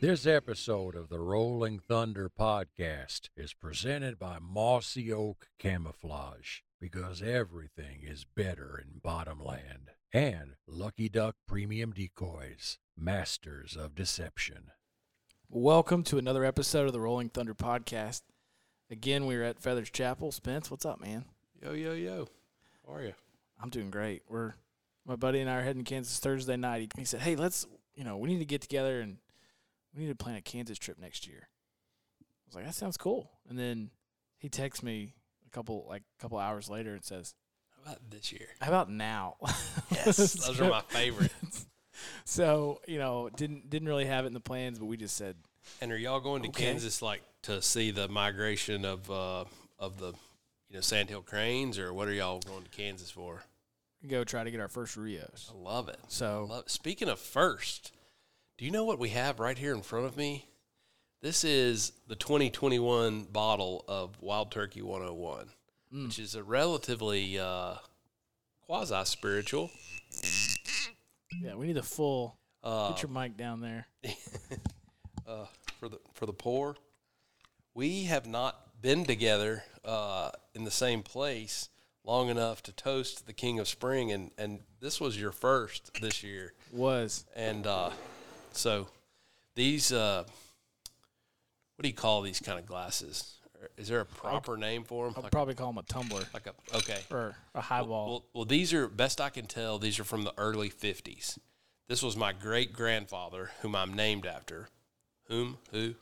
This episode of the Rolling Thunder podcast is presented by Mossy Oak Camouflage because everything is better in Bottomland and Lucky Duck Premium Decoys, masters of deception. Welcome to another episode of the Rolling Thunder podcast. Again, we're at Feathers Chapel. Spence, what's up, man? Yo, yo, yo. How are you? I'm doing great. We're my buddy and I are heading to Kansas Thursday night. He, he said, "Hey, let's you know we need to get together and we need to plan a Kansas trip next year." I was like, "That sounds cool." And then he texts me a couple like a couple hours later and says, How about this year? "How about now?" Yes, those are my favorites. so you know didn't didn't really have it in the plans, but we just said, And are y'all going to Okay. Kansas like to see the migration of uh, of the you know sandhill cranes, or what are y'all going to Kansas for? "Go try to get our first Rios." I love it. So love it. Speaking of first, do you know what we have right here in front of me? This is the 2021 bottle of Wild Turkey 101, Mm. which is a relatively uh, quasi spiritual. yeah, we need the full. Uh, Get your mic down there. uh, for the for the poor. We have not been together uh, in the same place long enough to toast the King of Spring, and and this was your first this year, Was and uh, so these uh, what do you call these kind of glasses? Is there a proper name for them? I'll Like, probably call them a tumbler like a okay. or a highball. Well, well, these are best I can tell. These are from the early '50s. This was my great grandfather, whom I'm named after. Whom? Who?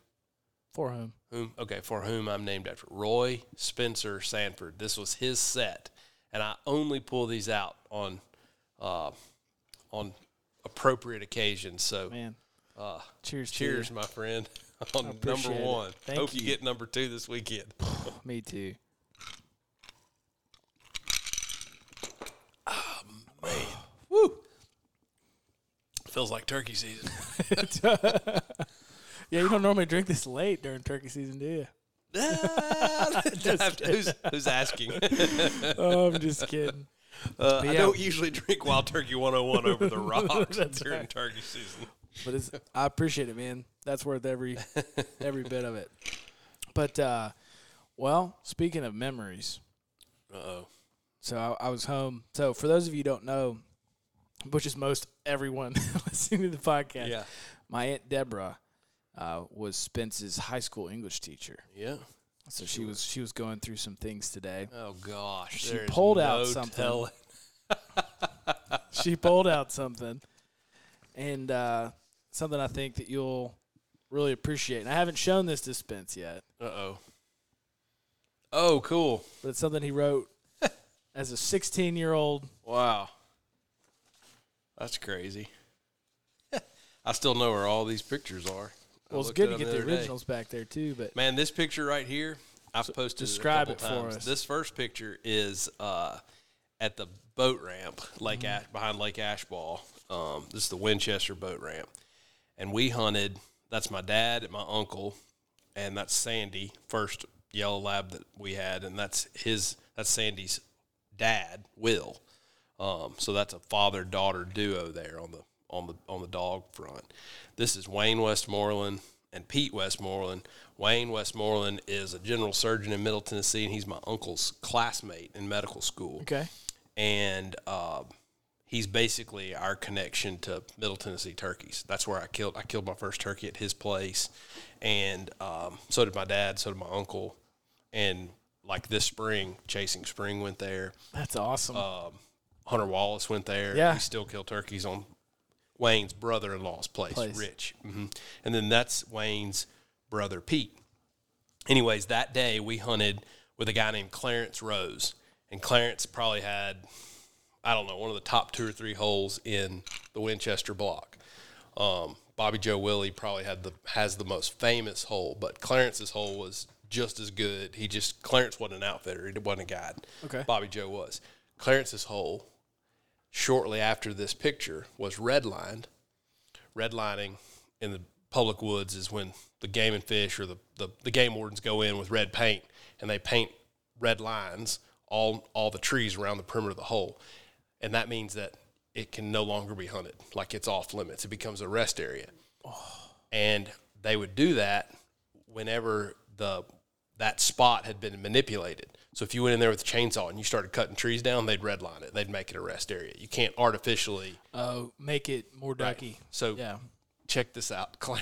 for whom? whom okay for whom I'm named after Roy Spencer Sanford. This was his set, and I only pull these out on uh, on appropriate occasion. So Man, uh, cheers. cheers, my friend, on number one. Hope you. you. get number two this weekend. Me too. Woo! Feels like turkey season. Yeah, you don't normally drink this late during turkey season, do you? who's, who's asking? oh, I'm just kidding. Uh, I don't usually drink Wild Turkey 101 over the rocks during right. turkey season. But it's, I appreciate it, man. That's worth every every bit of it. But uh, well, speaking of memories, Uh oh. so I, I was home. So for those of you who don't know, which is most everyone listening to the podcast, Yeah. my aunt Deborah uh, was Spence's high school English teacher. Yeah. So she was she was going through some things today. Oh gosh, She pulled out no something. she pulled out something, and uh, something I think that you'll really appreciate. And I haven't shown this to Spence yet, Uh oh. Oh, cool! but it's something he wrote as a 16 year old. Wow, that's crazy. I still know where all these pictures are. Well, it's good to get the day. originals back there too. But Man, this picture right here, I've posted describe it, it for times. us. This first picture is uh, at the boat ramp, Lake Mm-hmm. Ash, behind Lake Ashball. Um, this is the Winchester boat ramp, and we hunted. That's my dad and my uncle, and that's Sandy, first yellow lab that we had, and that's his. That's Sandy's dad, Will. Um, so that's a father daughter duo there on the on the on the dog front. This is Wayne Westmoreland and Pete Westmoreland. Wayne Westmoreland is a general surgeon in Middle Tennessee, and he's my uncle's classmate in medical school. okay, And uh, he's basically our connection to Middle Tennessee turkeys. That's where I killed. I killed my first turkey at his place, and um, so did my dad. So did my uncle, and like this spring, chasing spring went there. that's awesome. Um, Hunter Wallace went there. Yeah. We still kill turkeys on Wayne's brother-in-law's place, Place. Rich. hmm And then that's Wayne's brother Pete. Anyways, that day we hunted with a guy named Clarence Rose, and Clarence probably had, I don't know, one of the top two or three holes in the Winchester block. Um, Bobby Joe Willie probably had the has the most famous hole, but Clarence's hole was just as good. He just Clarence wasn't an outfitter; he wasn't a guide. Okay. Bobby Joe was. Clarence's hole, shortly after this picture, was redlined. Redlining in the public woods is when the game and fish or the, the, the game wardens go in with red paint and they paint red lines all all the trees around the perimeter of the hole, and that means that it can no longer be hunted. Like it's off limits. It becomes a rest area. And they would do that whenever the that spot had been manipulated. So if you went in there with a chainsaw and you started cutting trees down, they'd redline it. They'd make it a rest area. You can't artificially. Oh, make it more ducky. So Yeah. check this out. Clar-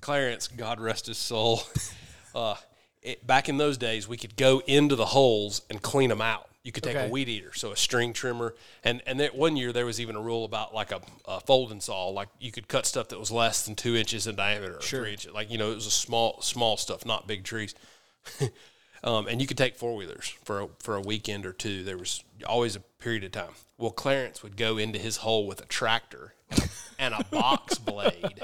Clarence, God rest his soul. Uh, it, back in those days, we could go into the holes and clean them out. You could take Okay. a weed eater, so a string trimmer, and and there, one year there was even a rule about like a, a folding saw, like you could cut stuff that was less than two inches in diameter, or Sure. three inches. Like you know, it was a small small stuff, not big trees. um, and you could take four wheelers for a, for a weekend or two. There was always a period of time. Well, Clarence would go into his hole with a tractor and a box blade,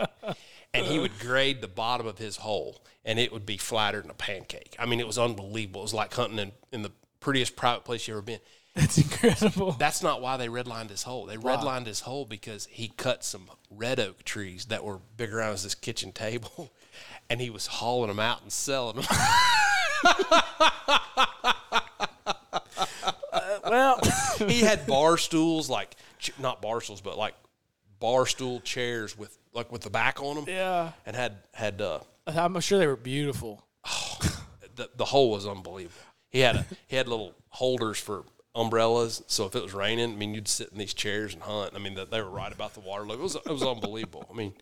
and he would grade the bottom of his hole, and it would be flatter than a pancake. I mean, it was unbelievable. It was like hunting in, in the prettiest private place you ever been. That's incredible. That's not why they redlined his hole. They redlined his hole because he cut some red oak trees that were big around as this kitchen table, and he was hauling them out and selling them. well, he had bar stools, like not bar stools, but like bar stool chairs with like with the back on them, yeah. and had had uh, I'm sure they were beautiful. the the hole was unbelievable. He had a he had little holders for umbrellas, so if it was raining, I mean, you'd sit in these chairs and hunt. I mean, that they were right about the water level. It was it was unbelievable. I mean,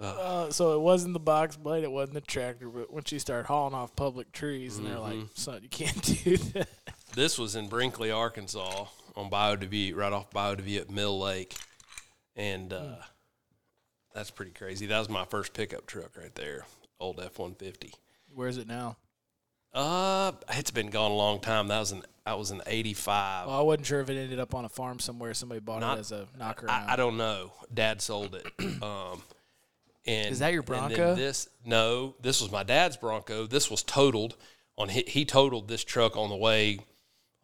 Uh, so it wasn't the box blade, it wasn't the tractor, but once you start hauling off public trees, and they're like, Mm-hmm. "Son, you can't do that." this was in Brinkley, Arkansas, on DeView, right off DeView at Mill Lake, and uh, that's pretty crazy. That was my first pickup truck right there, old F one fifty. Where's it now? Uh, it's been gone a long time. That was an that was an eighty five. Well, I wasn't sure if it ended up on a farm somewhere. Somebody bought Not- it as a knocker. I, I don't know. Dad sold it. Um, and Is that your and then Bronco? this no, this was my dad's Bronco. This was totaled on he, he totaled this truck on the way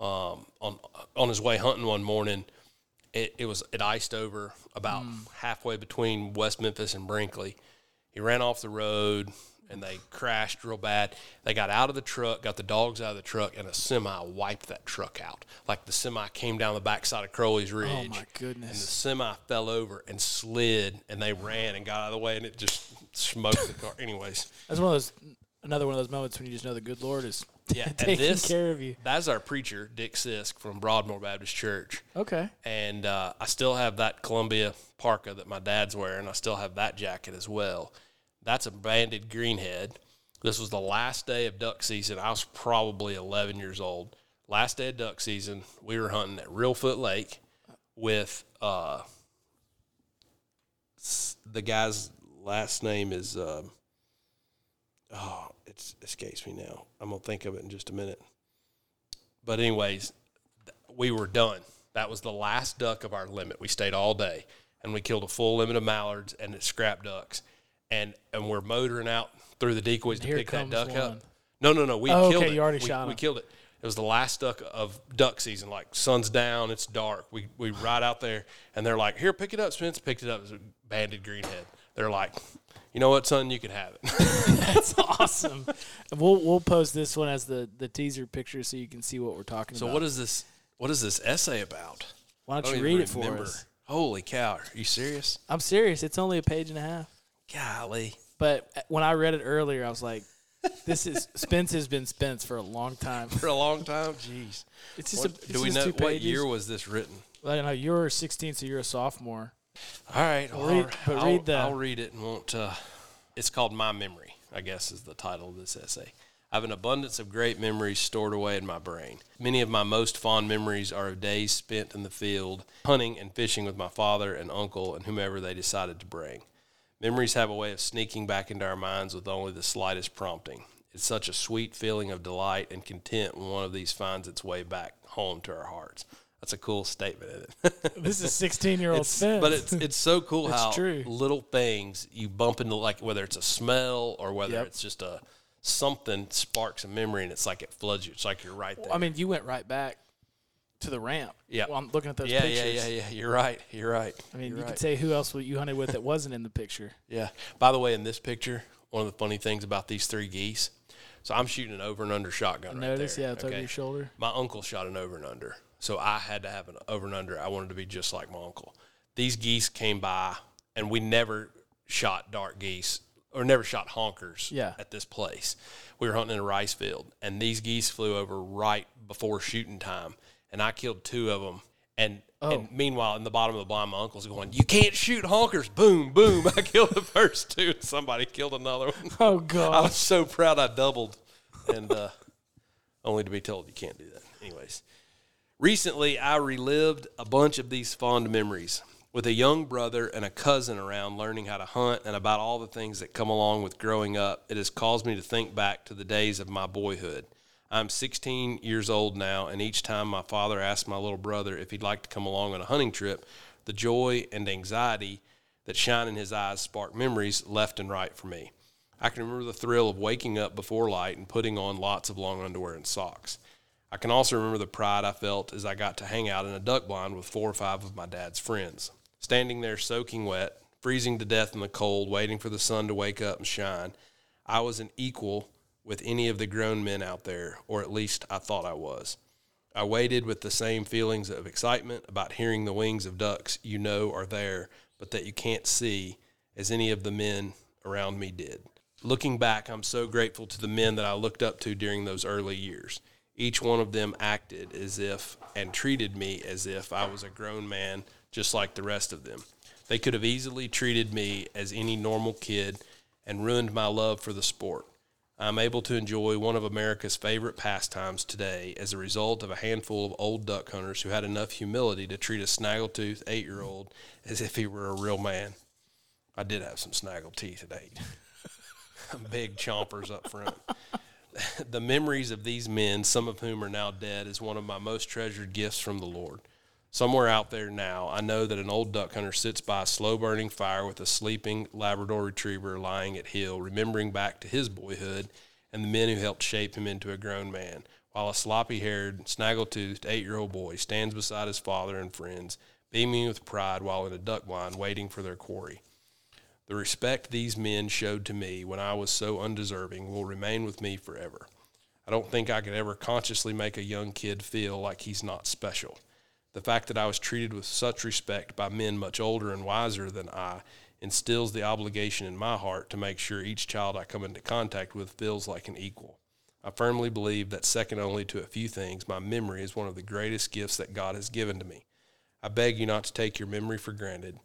um, on on his way hunting one morning. It, it was it iced over about Hmm. halfway between West Memphis and Brinkley. He ran off the road and they crashed real bad. They got out of the truck, got the dogs out of the truck, and a semi wiped that truck out. Like the semi came down the backside of Crowley's Ridge. Oh my goodness! And the semi fell over and slid, and they ran and got out of the way, and it just smoked the car. Anyways, That's one of those. Another one of those moments when you just know the good Lord is yeah, taking this care of you. that's our preacher, Dick Sisk from Broadmoor Baptist Church, Okay. and uh, I still have that Columbia parka that my dad's wearing. I still have that jacket as well. That's a banded greenhead. This was the last day of duck season. I was probably 11 years old. Last day of duck season, we were hunting at Reelfoot Lake with uh, the guy's last name is um oh, it escapes me now. I'm gonna think of it in just a minute. But anyways, we were done. That was the last duck of our limit. We stayed all day, and we killed a full limit of mallards and scrap ducks, and and we're motoring out through the decoys to Here pick that comes duck one. up. No, no, no. We Oh, killed okay, it. you already we, shot We killed it. It was the last duck of duck season. Like sun's down, it's dark. We we ride out there, and they're like, "Here, pick it up, Spence." Picked it up. It was a banded greenhead. They're like, "You know what, son? You can have it." That's awesome. We'll we'll post this one as the the teaser picture so you can see what we're talking about. so about. what is this? What is this essay about? Why I don't you even read it for remember. us? Holy cow! Are you serious? I'm serious. It's only a page and a half. Golly. But when I read it earlier, I was like, "This is Spence has been Spence for a long time." For a long time. Jeez. It's just What- a, it's do we know what pages. year was this written? Well, I know you're 16, so you're a sophomore. All right, I'll, read- but I'll- read the- I'll read it and won't. Uh, it's called My Memory, I guess is the title of this essay. I have an abundance of great memories stored away in my brain. Many of my most fond memories are of days spent in the field, hunting and fishing with my father and uncle and whomever they decided to bring. Memories have a way of sneaking back into our minds with only the slightest prompting. It's such a sweet feeling of delight and content when one of these finds its way back home to our hearts. That's a cool statement, isn't it? This is 16 year old Spence. but it's it's so cool It's how true. little things you bump into, like whether it's a smell or whether Yep. it's just a something sparks a memory, and it's like it floods you. It's like you're right there. I mean, you went right back to the ramp. Yeah. Well, I'm looking at those yeah, pictures. yeah, yeah, yeah. You're right. You're right. I mean, You're you right. could say who else you hunted with that wasn't in the picture. Yeah. By the way, in this picture, one of the funny things about these three geese. So I'm shooting an over and under shotgun right Notice, there. yeah, it's over your shoulder. My uncle shot an over and under, so I had to have an over and under. I wanted to be just like my uncle. These geese came by, and we never shot dark geese or never shot honkers Yeah. at this place. We were hunting in a rice field, and these geese flew over right before shooting time, and I killed two of them. And, Oh. and meanwhile, in the bottom of the blind, my uncle's going, "You can't shoot honkers!" Boom, boom! I killed the first two, and somebody killed another one. Oh god! I was so proud I doubled, and uh, only to be told you can't do that. Anyways, recently I relived a bunch of these fond memories with a young brother and a cousin around learning how to hunt and about all the things that come along with growing up. It has caused me to think back to the days of my boyhood. I'm 16 years old now, and each time my father asked my little brother if he'd like to come along on a hunting trip, the joy and anxiety that shine in his eyes spark memories left and right for me. I can remember the thrill of waking up before light and putting on lots of long underwear and socks. I can also remember the pride I felt as I got to hang out in a duck blind with four or five of my dad's friends. Standing there soaking wet, freezing to death in the cold, waiting for the sun to wake up and shine, I was an equal with any of the grown men out there, or at least I thought I was. I waited with the same feelings of excitement about hearing the wings of ducks you know are there, but that you can't see, as any of the men around me did. Looking back, I'm so grateful to the men that I looked up to during those early years. Each one of them acted as if and treated me as if I was a grown man, just like the rest of them. They could have easily treated me as any normal kid and ruined my love for the sport. I'm able to enjoy one of America's favorite pastimes today as a result of a handful of old duck hunters who had enough humility to treat a snaggletooth eight year old as if he were a real man. I did have some snaggle teeth at eight. Big chompers up front. the memories of these men, some of whom are now dead, is one of my most treasured gifts from the Lord. Somewhere out there now, I know that an old duck hunter sits by a slow burning fire with a sleeping Labrador retriever lying at heel, remembering back to his boyhood and the men who helped shape him into a grown man, while a sloppy haired, snaggle toothed eight year old boy stands beside his father and friends, beaming with pride while in a duck blind waiting for their quarry. The respect these men showed to me when I was so undeserving will remain with me forever. I don't think I could ever consciously make a young kid feel like he's not special. The fact that I was treated with such respect by men much older and wiser than I instills the obligation in my heart to make sure each child I come into contact with feels like an equal. I firmly believe that, second only to a few things, my memory is one of the greatest gifts that God has given to me. I beg you not to take your memory for granted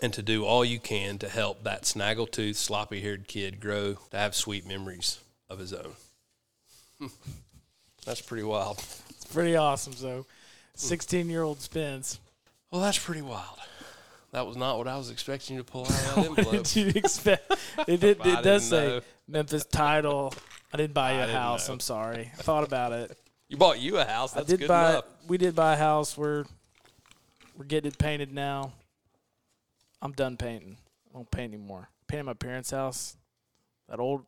and to do all you can to help that snaggletooth, sloppy haired kid grow to have sweet memories of his own. That's pretty wild. It's pretty awesome. So, 16 year old Spence. Well, that's pretty wild. That was not what I was expecting you to pull out of that What did you expect? It did. It does say know. Memphis title. I didn't buy you I a house. know. I'm sorry. I thought about it. You bought you a house. That's I did good buy. enough. We did buy a house. We're we're getting it painted now. I'm done painting. I don't paint anymore. Painted my parents' house. That old,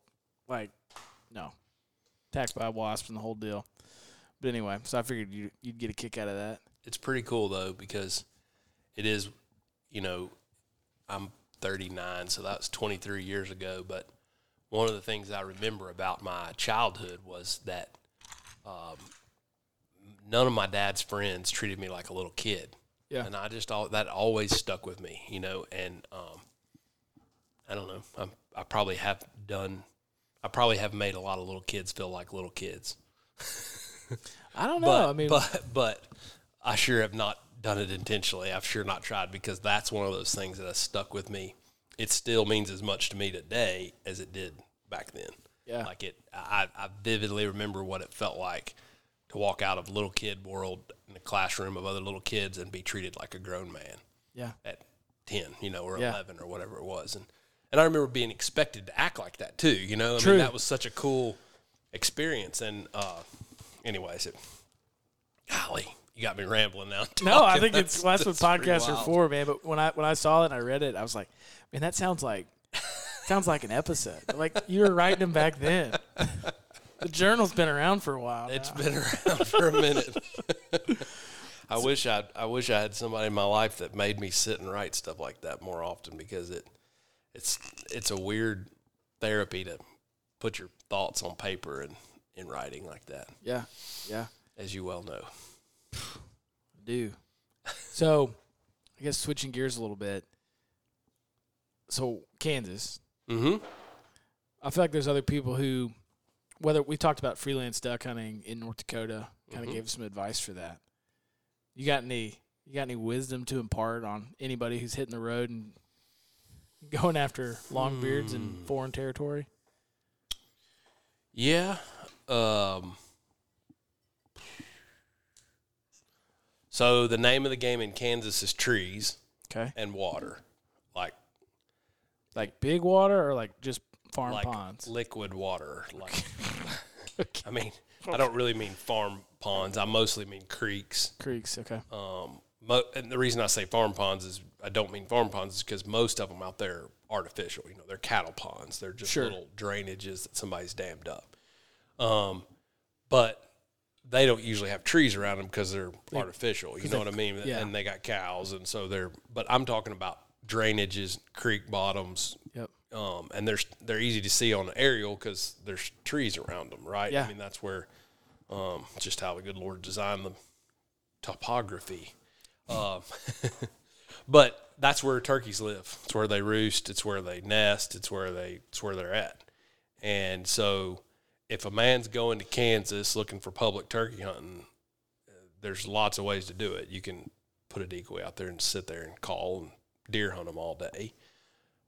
like, no, attacked by wasps and the whole deal. But anyway, so I figured you you'd get a kick out of that. It's pretty cool though because it is, you know, I'm 39, so that was 23 years ago. But one of the things I remember about my childhood was that um, none of my dad's friends treated me like a little kid. Yeah. and I just all that always stuck with me, you know. And um, I don't know, I'm, I probably have done, I probably have made a lot of little kids feel like little kids. I don't know. But I mean, but but I sure have not done it intentionally. I've sure not tried because that's one of those things that has stuck with me. It still means as much to me today as it did back then. Yeah. like it. I, I vividly remember what it felt like to walk out of little kid world in the classroom of other little kids and be treated like a grown man yeah, at ten, you know, or Yeah. eleven or whatever it was, and and I remember being expected to act like that too. You know, I True. mean, that was such a cool experience. And uh, anyways, it, golly, You got me rambling now. No, I think it's that's what podcasts are for, man. But when I when I saw it and I read it, I was like, man, that sounds like sounds like an episode. Like you were writing them back then. the journal's been around for a while. It's been around for a minute. I wish I I wish I had somebody in my life that made me sit and write stuff like that more often because it it's it's a weird therapy to put your thoughts on paper and in writing like that, yeah, yeah, as you well know. I do. So, I guess switching gears a little bit. So Kansas, Mm-hmm. I feel like there's other people who, whether we talked about freelance duck hunting in North Dakota, kind of Mhm. gave some advice for that. You got any? You got any wisdom to impart on anybody who's hitting the road and going after long longbeards in Hmm. foreign territory? Yeah. Um, so the name of the game in Kansas is trees Okay, and water, like like big water or like just farm like ponds? liquid water. Like, I mean, I don't really mean farm ponds. I mostly mean creeks. Creeks. Okay. Um, mo- and the reason I say farm ponds is I don't mean farm ponds is because most of them out there are artificial. You know, they're cattle ponds. They're just Sure. little drainages that somebody's dammed up. Um, but they don't usually have trees around them because they're artificial. You know what I mean? yeah. And they got cows, and so they're. But I'm talking about drainages, creek bottoms, Yep. um, and they're they're easy to see on an aerial because there's trees around them, right? Yeah. I mean that's where um, just how the good Lord designed the topography. Um, but that's where turkeys live. It's where they roost. It's where they nest. It's where they it's where they're at. And so, if a man's going to Kansas looking for public turkey hunting, there's lots of ways to do it. You can put a decoy out there and sit there and call and deer hunt them all day,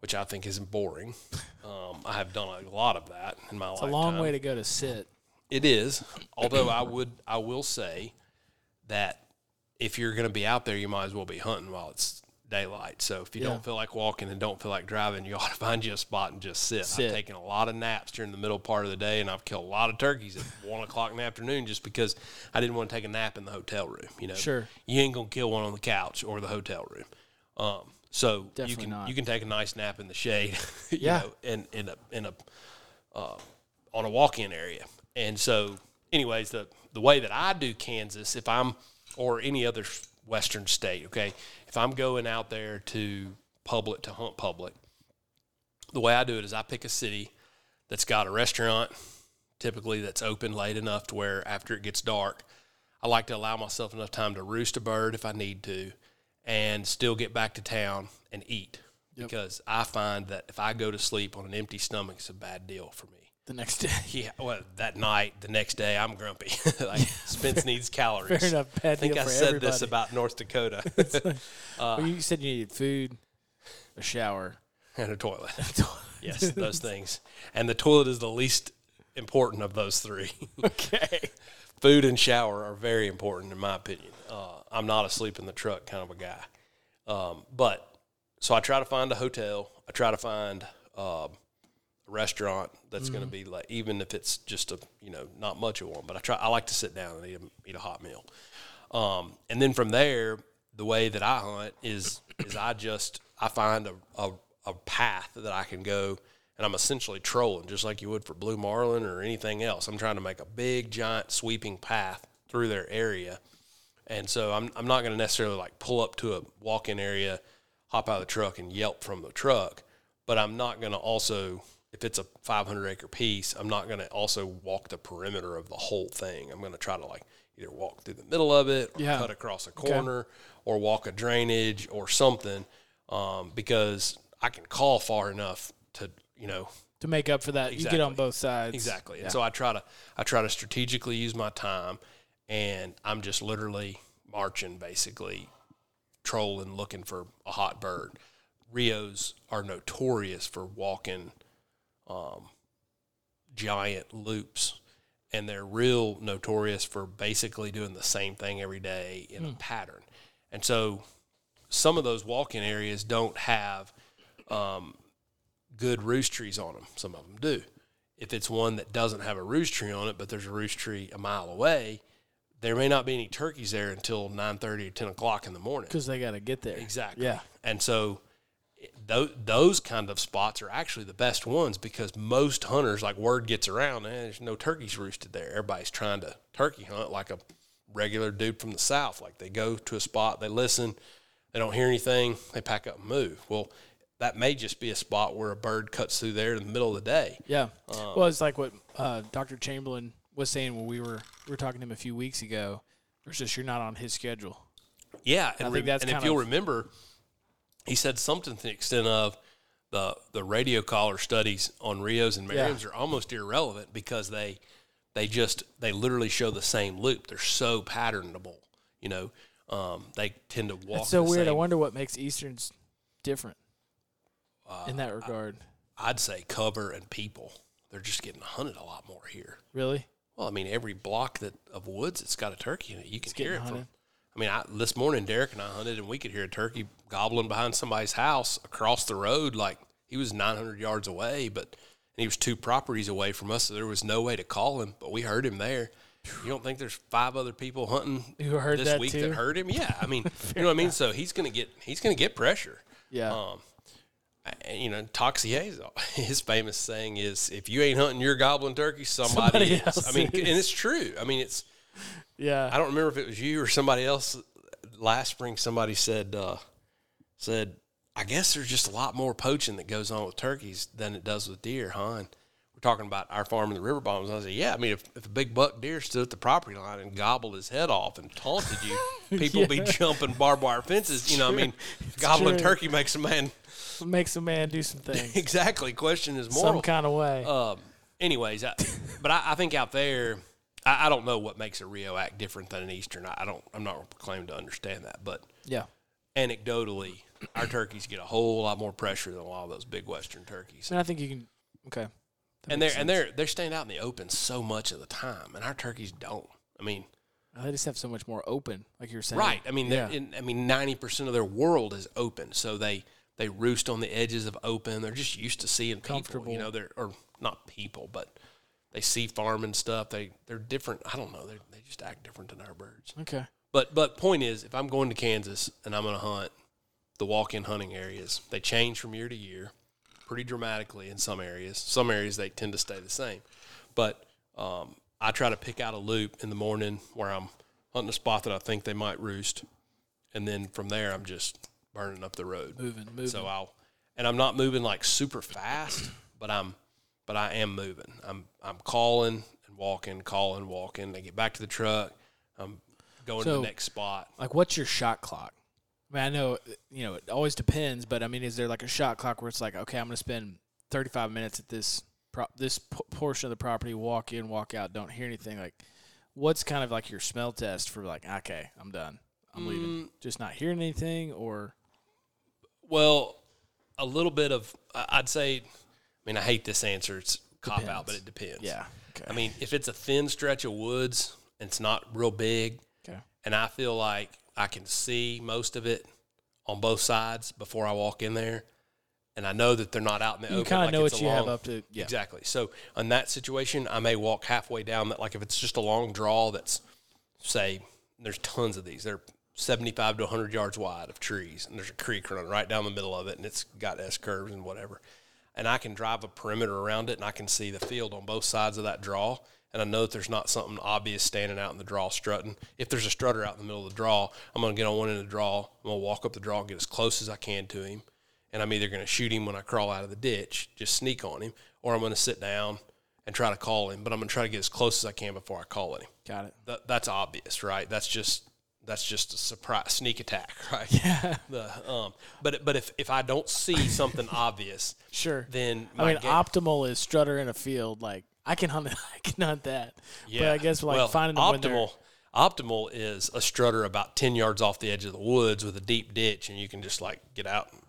which I think is boring. Um, I have done a lot of that in my life. It's life. a long way to go to sit. It is. Although I would, I will say that if you're going to be out there, you might as well be hunting while it's daylight. So if you Yeah. don't feel like walking and don't feel like driving, you ought to find you a spot and just sit. Sit. I've taken a lot of naps during the middle part of the day, and I've killed a lot of turkeys at one o'clock in the afternoon just because I didn't want to take a nap in the hotel room. You know, Sure. you ain't gonna kill one on the couch or the hotel room. Um, so you Definitely can not. you can take a nice nap in the shade, you Yeah. know, in in a in a uh, on a walk-in area. And so, anyways, the the way that I do Kansas, if I'm or any other western state, okay, if I'm going out there to public to hunt public, the way I do it is I pick a city that's got a restaurant, typically that's open late enough to where after it gets dark, I like to allow myself enough time to roost a bird if I need to, and still get back to town and eat. Because I find that if I go to sleep on an empty stomach, it's a bad deal for me. The next day. Yeah, well, that night, the next day, I'm grumpy. like Spence needs calories. Fair enough. Bad I think I said everybody. this about North Dakota Well, you said you needed food, a shower. and a toilet. Yes, those things. And the toilet is the least important of those three. okay. Food and shower are very important, in my opinion. Uh, I'm not a sleep in the truck kind of a guy. Um, but so I try to find a hotel. I try to find um, a restaurant that's going to be like, even if it's just a, you know, not much of one, but I try, I like to sit down and eat a, eat a hot meal. Um, and then from there, the way that I hunt is, is I just, I find a, a, a path that I can go and I'm essentially trolling just like you would for blue marlin or anything else. I'm trying to make a big, giant, sweeping path through their area. And so I'm, I'm not going to necessarily like pull up to a walk in area, hop out of the truck and yelp from the truck. But I'm not going to also, if it's a 500 acre piece, I'm not going to also walk the perimeter of the whole thing. I'm going to try to like either walk through the middle of it or Yeah. cut across a corner or walk a drainage or something um, because I can call far enough to, you know, To make up for that, you get on both sides. Exactly. Yeah. And so I try to I try to strategically use my time and I'm just literally marching basically trolling looking for a hot bird. Rios are notorious for walking um, giant loops and they're real notorious for basically doing the same thing every day in a pattern. And so some of those walking areas don't have um, good roost trees on them. Some of them do. If it's one that doesn't have a roost tree on it, but there's a roost tree a mile away, there may not be any turkeys there until nine thirty or ten o'clock in the morning. Because they got to get there. Exactly. Yeah. And so those, those kind of spots are actually the best ones because most hunters, like word gets around, eh, there's no turkeys roosted there. Everybody's trying to turkey hunt like a regular dude from the south. Like they go to a spot, they listen, they don't hear anything, they pack up and move. Well, that may just be a spot where a bird cuts through there in the middle of the day. Yeah. Um, well, it's like what uh, Dr. Chamberlain was saying when we were we were talking to him a few weeks ago. It's just you're not on his schedule. Yeah, I and, think re- that's and if you'll remember, he said something to the extent of the the radio collar studies on Rios and Yeah. Are almost irrelevant because they they just they literally show the same loop. They're so patternable, you know. Um, they tend to walk. That's so weird. I wonder what makes Easterns different Uh, in that regard. I'd say cover and people. They're just getting hunted a lot more here. really? Well, I mean, every block that of woods it's got a turkey in it, you can It's hear it getting from. Hunted. I mean, I, this morning Derek and I hunted, and we could hear a turkey gobbling behind somebody's house across the road. Like he was 900 yards away, but and he was two properties away from us, so there was no way to call him. But we heard him there. You don't think there's five other people hunting Who heard this that week too? that heard him? Yeah, I mean, you know what I mean. So he's gonna get he's gonna get pressure. Yeah. Um, and, you know, Toxier, his famous saying is, "If you ain't hunting your goblin turkey, somebody, Somebody is." else I mean, is. and it's true. I mean, it's. Yeah. I don't remember if it was you or somebody else. Last spring, somebody said, uh, said, I guess there's just a lot more poaching that goes on with turkeys than it does with deer, huh? And we're talking about our farm in the river bottoms. I said, yeah. I mean, if, if a big buck deer stood at the property line and gobbled his head off and taunted you, people be jumping barbed wire fences. You know, I mean, gobbling true. turkey makes a man makes a man do some things exactly question is moral. some kind of way. Um, anyways, I, but I, I think out there, I, I don't know what makes a Rio act different than an Eastern. I, I don't. I'm not claiming to understand that, but yeah. anecdotally, our turkeys get a whole lot more pressure than a lot of those big Western turkeys, And I think you can. Okay. That and they're and they're they're staying out in the open so much of the time, and our turkeys don't. I mean, uh, They just have so much more open, like you were saying. right? I mean, yeah. in, I mean, ninety percent of their world is open, so they they roost on the edges of open. They're just used to seeing people. You know, they're or not people, but they see farming stuff. They they're different. I don't know. They they just act different than our birds. Okay. But but point is, if I'm going to Kansas and I'm going to hunt the walk-in hunting areas, they change from year to year, pretty dramatically in some areas. Some areas they tend to stay the same. But um, I try to pick out a loop in the morning where I'm hunting a spot that I think they might roost, and then from there I'm just burning up the road. Moving, moving. So I'll and I'm not moving like super fast, but I'm but I am moving. I'm I'm calling and walking, calling, walking. They get back to the truck. I'm going to the next spot. like, what's your shot clock? I mean, I know you know it always depends, but I mean, is there like a shot clock where it's like, okay, I'm going to spend 35 minutes at this pro- this p- portion of the property, walk in, walk out, don't hear anything. Like, what's kind of like your smell test for like, okay, I'm done, I'm leaving, Mm. just not hearing anything, or Well, a little bit of I- I'd say. I mean, I hate this answer. It's cop out, but it depends. yeah, okay, I mean, if it's a thin stretch of woods and it's not real big, okay, and I feel like I can see most of it on both sides before I walk in there, and I know that they're not out in the you open. kind of like know what a you have up to, yeah, Exactly. So on that situation, I may walk halfway down that. Like if it's just a long draw that's, say, there's tons of these. They're 75 to 100 yards wide of trees, and there's a creek running right down the middle of it, and it's got S curves and whatever. And I can drive a perimeter around it, and I can see the field on both sides of that draw. And I know that there's not something obvious standing out in the draw strutting. If there's a strutter out in the middle of the draw, I'm going to get on one end of the draw. I'm going to walk up the draw and get as close as I can to him and I'm either going to shoot him when I crawl out of the ditch, just sneak on him, or I'm going to sit down and try to call him. But I'm going to try to get as close as I can before I call at him. got it. That, that's obvious, right? That's just that's just a surprise sneak attack, right? Yeah, The, um, but but if if I don't see something obvious, sure. then I my mean, ga- optimal is strutter in a field. Like I can hunt, I can hunt that. But I guess like well, finding optimal. Optimal is a strutter about ten yards off the edge of the woods with a deep ditch, and you can just like get out, and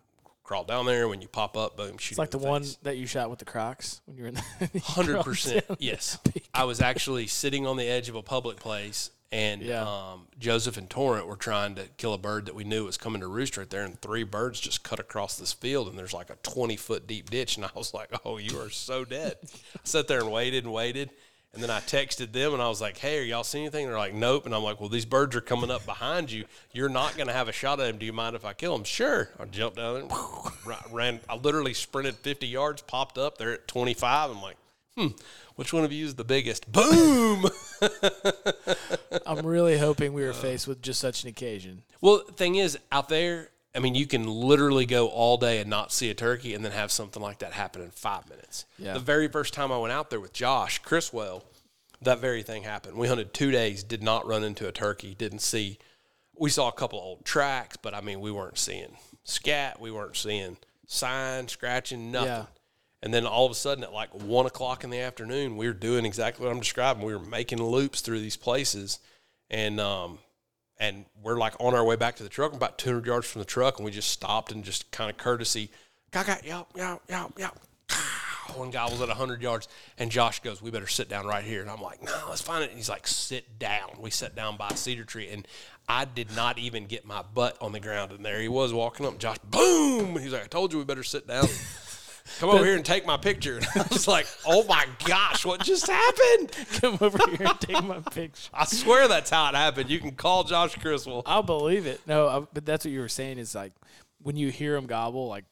crawl down there. When you pop up, boom, shoot. It's like the in one that you shot with the Crocs when you were in the Hundred percent. yes. I was actually sitting on the edge of a public place, and Yeah. um, Joseph and Torrent were trying to kill a bird that we knew was coming to roost right there, and three birds just cut across this field, and there's like a twenty foot deep ditch, and I was like, "Oh, you are so dead." I sat there and waited and waited, And then I texted them and I was like, "Hey, are y'all seeing anything?" They're like, "Nope." And I'm like, "Well, these birds are coming up behind you. You're not going to have a shot at them. Do you mind if I kill them?" Sure. I jumped down there, ra- ran. I literally sprinted 50 yards, popped up. They're at 25. I'm like, "Hmm, which one of you is the biggest?" Boom. I'm really hoping we were faced with just such an occasion. Well, the thing is, out there, I mean, you can literally go all day and not see a turkey and then have something like that happen in five minutes. Yeah. The very first time I went out there with Josh Chriswell, that very thing happened. We hunted two days, did not run into a turkey, didn't see. We saw a couple old tracks, but I mean, we weren't seeing scat, we weren't seeing sign, scratching, nothing. Yeah. And then all of a sudden, at like one o'clock in the afternoon, we were doing exactly what I'm describing. We were making loops through these places, and um, and we're like on our way back to the truck, about 200 yards from the truck, and we just stopped and just kind of courtesy, yow, yow, yow, yow. One guy was at 100 yards, and Josh goes, We better sit down right here. And I'm like, No, let's find it. And he's like, Sit down. We sat down by a cedar tree, and I did not even get my butt on the ground. And there he was walking up, Josh, boom. He's like, I told you we better sit down. Come over here and take my picture. And I was like, Oh my gosh, what just happened? Come over here and take my picture. I swear that's how it happened. You can call Josh Criswell. I'll believe it. No, I, but that's what you were saying is like when you hear them gobble, like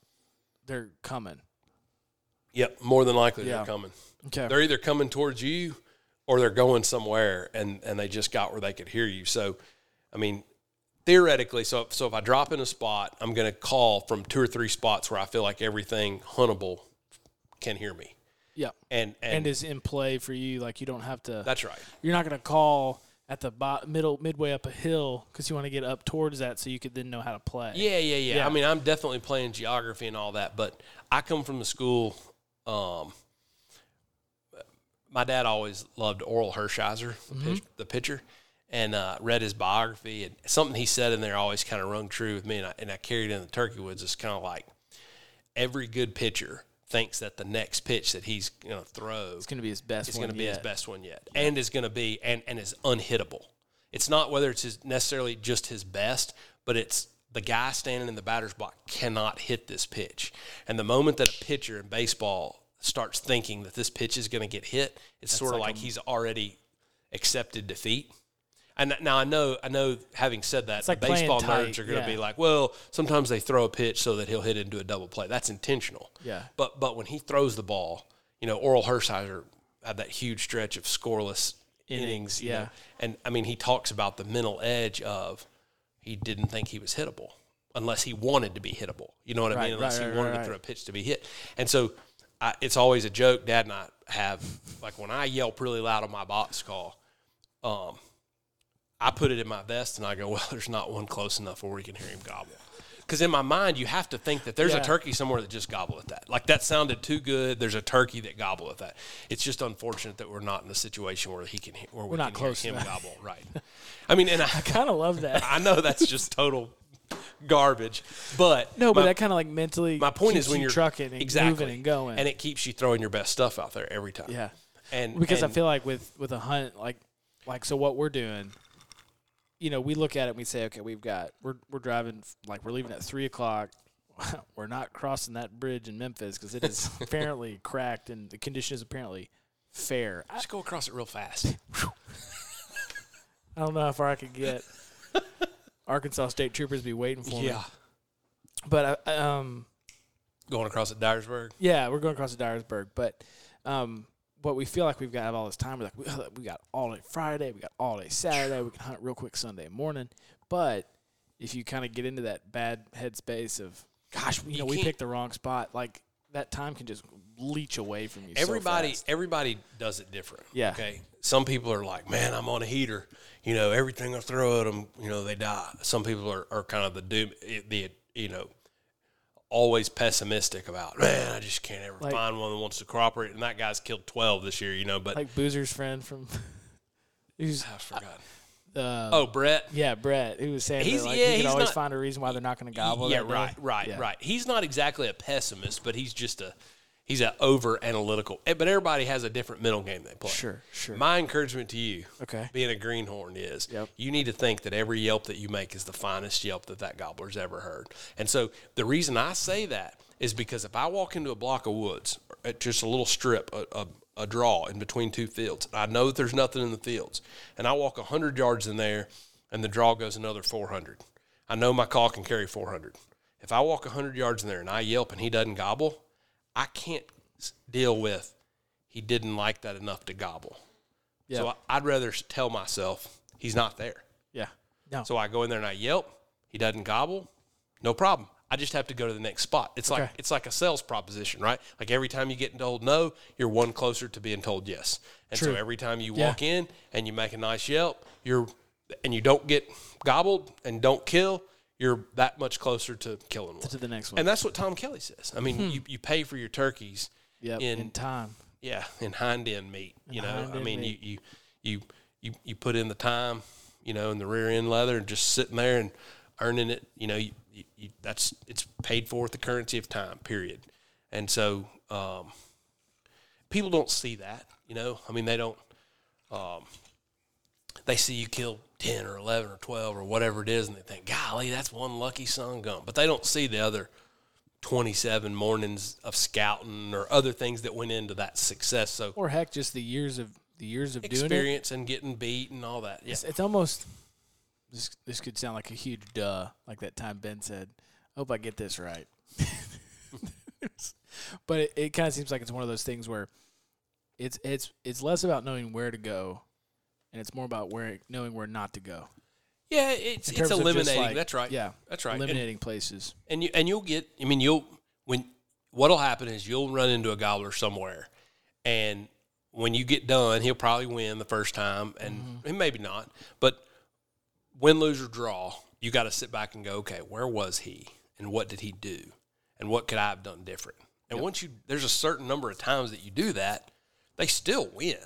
they're coming. Yep, more than likely Yeah. they're coming. Okay. They're either coming towards you or they're going somewhere and, and they just got where they could hear you. So, I mean, theoretically, so, so if I drop in a spot, I'm going to call from two or three spots where I feel like everything huntable can hear me. yeah. And, and, And is in play for you. Like you don't have to. that's right. You're not going to call at the bo- middle midway up a hill because you want to get up towards that so you could then know how to play. Yeah, yeah, yeah, Yeah. I mean, I'm definitely playing geography and all that, but I come from the school. Um, my dad always loved Orel Hershiser, the, pitch, the pitcher, and uh, read his biography. And something he said in there always kind of rung true with me, and I, and I carried it in the Turkey Woods. It's kind of like every good pitcher thinks that the next pitch that he's going to throw It's going to be his best. is going to be his best one yet, and is going to be and and is unhittable. It's not whether it's his, necessarily just his best, but it's the guy standing in the batter's box cannot hit this pitch. And the moment that a pitcher in baseball starts thinking that this pitch is going to get hit, it's sort of like like he's already accepted defeat. And now I know, I know. Having said that, like baseball nerds are going to yeah. be like, "Well, sometimes they throw a pitch so that he'll hit it into a double play. That's intentional." Yeah. But but when he throws the ball, you know, Orel Hershiser had that huge stretch of scoreless innings. Innings, you yeah. know, and I mean, he talks about the mental edge of he didn't think he was hittable unless he wanted to be hittable. You know what I mean? Unless right, he right, wanted right, to throw a pitch to be hit. And so I, it's always a joke. Dad and I have like when I yelp really loud on my box call. Um, I put it in my vest and I go, well, there's not one close enough where we can hear him gobble. Because in my mind, you have to think that there's Yeah. a turkey somewhere that just gobbled at that. Like that sounded too good. There's a turkey that gobbled at that. It's just unfortunate that we're not in a situation where he can he- where we We're not can close hear him gobble. Right. I mean, and I, kind of love that. I know that's just total garbage, but No, but my- that kind of like mentally. my point keeps is when you you're trucking and exactly moving and going. and it keeps you throwing your best stuff out there every time. yeah, and because and I feel like with with a hunt, like like so what we're doing. You know, we look at it and we say, okay, we've got we're we're driving like we're leaving at three o'clock. we're not crossing that bridge in Memphis because it is apparently cracked and the condition is apparently fair. I, just go across it real fast. I don't know how far I could get. Arkansas State Troopers be waiting for me. yeah, But I, um, going across at Dyersburg. Yeah, we're going across to Dyersburg, but um, what we feel like we've got all this time. We're like, we, we got all day Friday, we got all day Saturday, we can hunt real quick Sunday morning. But if you kind of get into that bad headspace of, gosh, you, You know, we picked the wrong spot, like that time can just leech away from you. so Everybody, fast. everybody does it different. Yeah. Okay. Some people are like, man, I'm on a heater. You know, everything I throw at them, you know, they die. Some people are, are kind of the doom, eh, the you know, always pessimistic about. Man, I just can't ever Like- find one that wants to cooperate. And that guy's killed twelve this year. You know, but like Boozer's friend from, who's I forgot. uh, Oh, Brett. yeah, Brett, who was saying He's- that, like, yeah, you can always not- find a reason why they're not going to gobble. yeah, right, right, Yeah. right. He's not exactly a pessimist, but he's just a he's an over analytical. Eh, but everybody has a different mental game they play. Sure, sure. My encouragement to you, Okay. being a greenhorn, is Yep. you need to think that every yelp that you make is the finest yelp that that gobbler's ever heard. And so the reason I say that is because if I walk into a block of woods, at uh, just a little strip, a, a, a draw in between two fields. I know that there's nothing in the fields, and I walk hundred yards in there, and the draw goes another four hundred. I know my call can carry four hundred. If I walk hundred yards in there and I yelp and he doesn't gobble, I can't deal with he didn't like that enough to gobble. Yeah. So I, I'd rather tell myself he's not there. Yeah. No. So I go in there and I yelp. He doesn't gobble. No problem. I just have to go to the next spot. It's like it's like a sales proposition, right? Like every time you get told no, you're one closer to being told yes. And True. so every time you Yeah. walk in and you make a nice yelp, you're and you don't get gobbled and don't kill, you're that much closer to killing one. to the next one. And that's what Tom Kelly says. I mean, you, you pay for your turkeys yep. in- In, time. yeah, in hind end meat. You know, I mean, meat. you, you you you you put in the time, you know, in the rear end leather, and just sitting there and earning it. You know, you, you, you, that's it's paid for with the currency of time. Period. And so, um, people don't see that. You know, I mean, they don't. Um, they see you kill ten or eleven or twelve or whatever it is, and they think, "Golly, that's one lucky son gun." But they don't see the other 27 mornings of scouting or other things that went into that success. So Or heck, just the years of the years of doing experience and getting beat and all that. Yeah. It's, it's almost this. This could sound like a huge duh, like that time Ben said. I hope I get this right. but it, it kind of seems like it's one of those things where it's it's it's less about knowing where to go, and it's more about where knowing where not to go. Yeah, it's it's terms of just, eliminating. like- that's right. Yeah, That's right. And- eliminating places. and you and you'll get i mean you'll when what'll happen is you'll run into a gobbler somewhere and when you get done he'll probably win the first time and, mm-hmm. and maybe not but win lose or draw you got to sit back and go okay where was he and what did he do and what could i have done different and once you there's a certain number of times that you do that they still win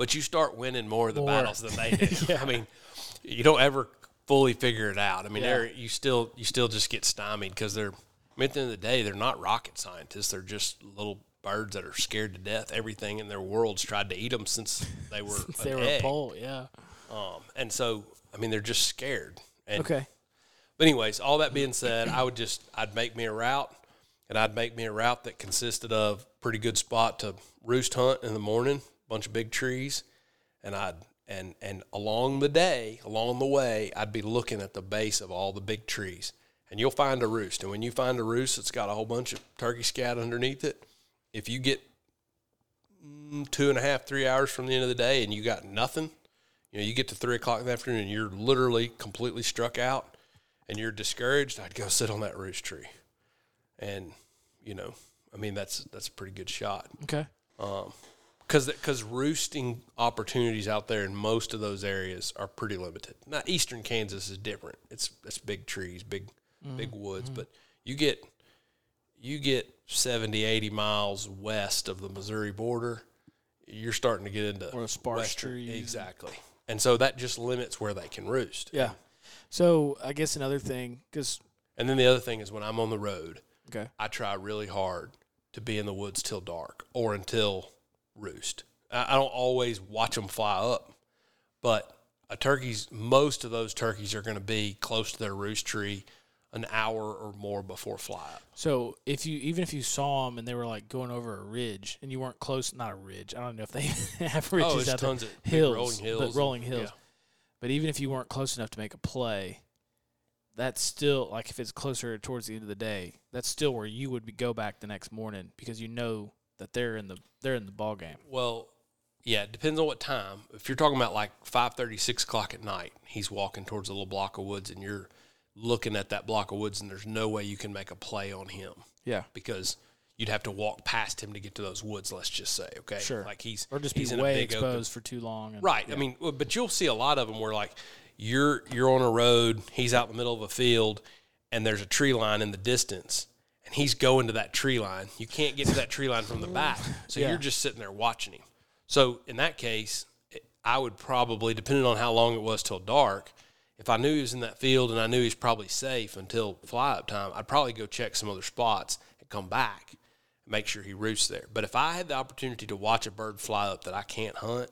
but you start winning more of the More. battles than they do i mean you don't ever fully figure it out. I mean, Yeah. they're you still you still just get stymied because they're. I mean, at the end of the day, they're not rocket scientists. They're just little birds that are scared to death. Everything in their world's tried to eat them since they were Since they were egg. a pole, yeah. Um, and so, I mean, they're just scared. And, Okay. But anyways, all that being said, I would just I'd make me a route, and I'd make me a route that consisted of pretty good spot to roost hunt in the morning, bunch of big trees, and I'd and and along the day, along the way, I'd be looking at the base of all the big trees, and you'll find a roost. And when you find a roost that's got a whole bunch of turkey scat underneath it, if you get mm, two and a half, three hours from the end of the day, and you got nothing, you know, you get to three o'clock in the afternoon, and you're literally completely struck out, and you're discouraged. I'd go sit on that roost tree, and you know, I mean, that's that's a pretty good shot Okay. Because because roosting opportunities out there in most of those areas are pretty limited. Now, eastern Kansas is different. It's it's big trees, big big mm-hmm. woods, mm-hmm. but you get you get 70, 80 miles west of the Missouri border, you're starting to get into Or sparse western- trees. Exactly. And so that just limits where they can roost. Yeah. So I guess another thing, because And then the other thing is when I'm on the road, okay, I try really hard to be in the woods till dark or until roost. I, don't always watch them fly up, but a turkey's most of those turkeys are going to be close to their roost tree an hour or more before fly up. so if you even if you saw them and they were like going over a ridge and you weren't close, not a ridge. I don't know if they have oh, ridges oh, there's out there. tons of hills, rolling hills, but rolling hills. yeah. But even if you weren't close enough to make a play, that's still like if it's closer towards the end of the day, that's still where you would be, go back the next morning because you know that they're in the they're in the ball game. Well, yeah, it depends on what time. If you're talking about like 5:30, 6 o'clock at night, he's walking towards a little block of woods, and you're looking at that block of woods, and there's no way you can make a play on him. Yeah. because you'd have to walk past him to get to those woods. Let's just say, okay, Sure. like he's Or just be he's in a way big open- exposed for too long. And, right? I mean, but you'll see a lot of them where like you're you're on a road, he's out in the middle of a field, and there's a tree line in the distance, and he's going to that tree line. You can't get to that tree line from the back, so Yeah. you're just sitting there watching him. So in that case, I would probably, depending on how long it was till dark. If I knew he was in that field and I knew he's probably safe until fly up time, I'd probably go check some other spots and come back and make sure he roosts there. But if I had the opportunity to watch a bird fly up that I can't hunt,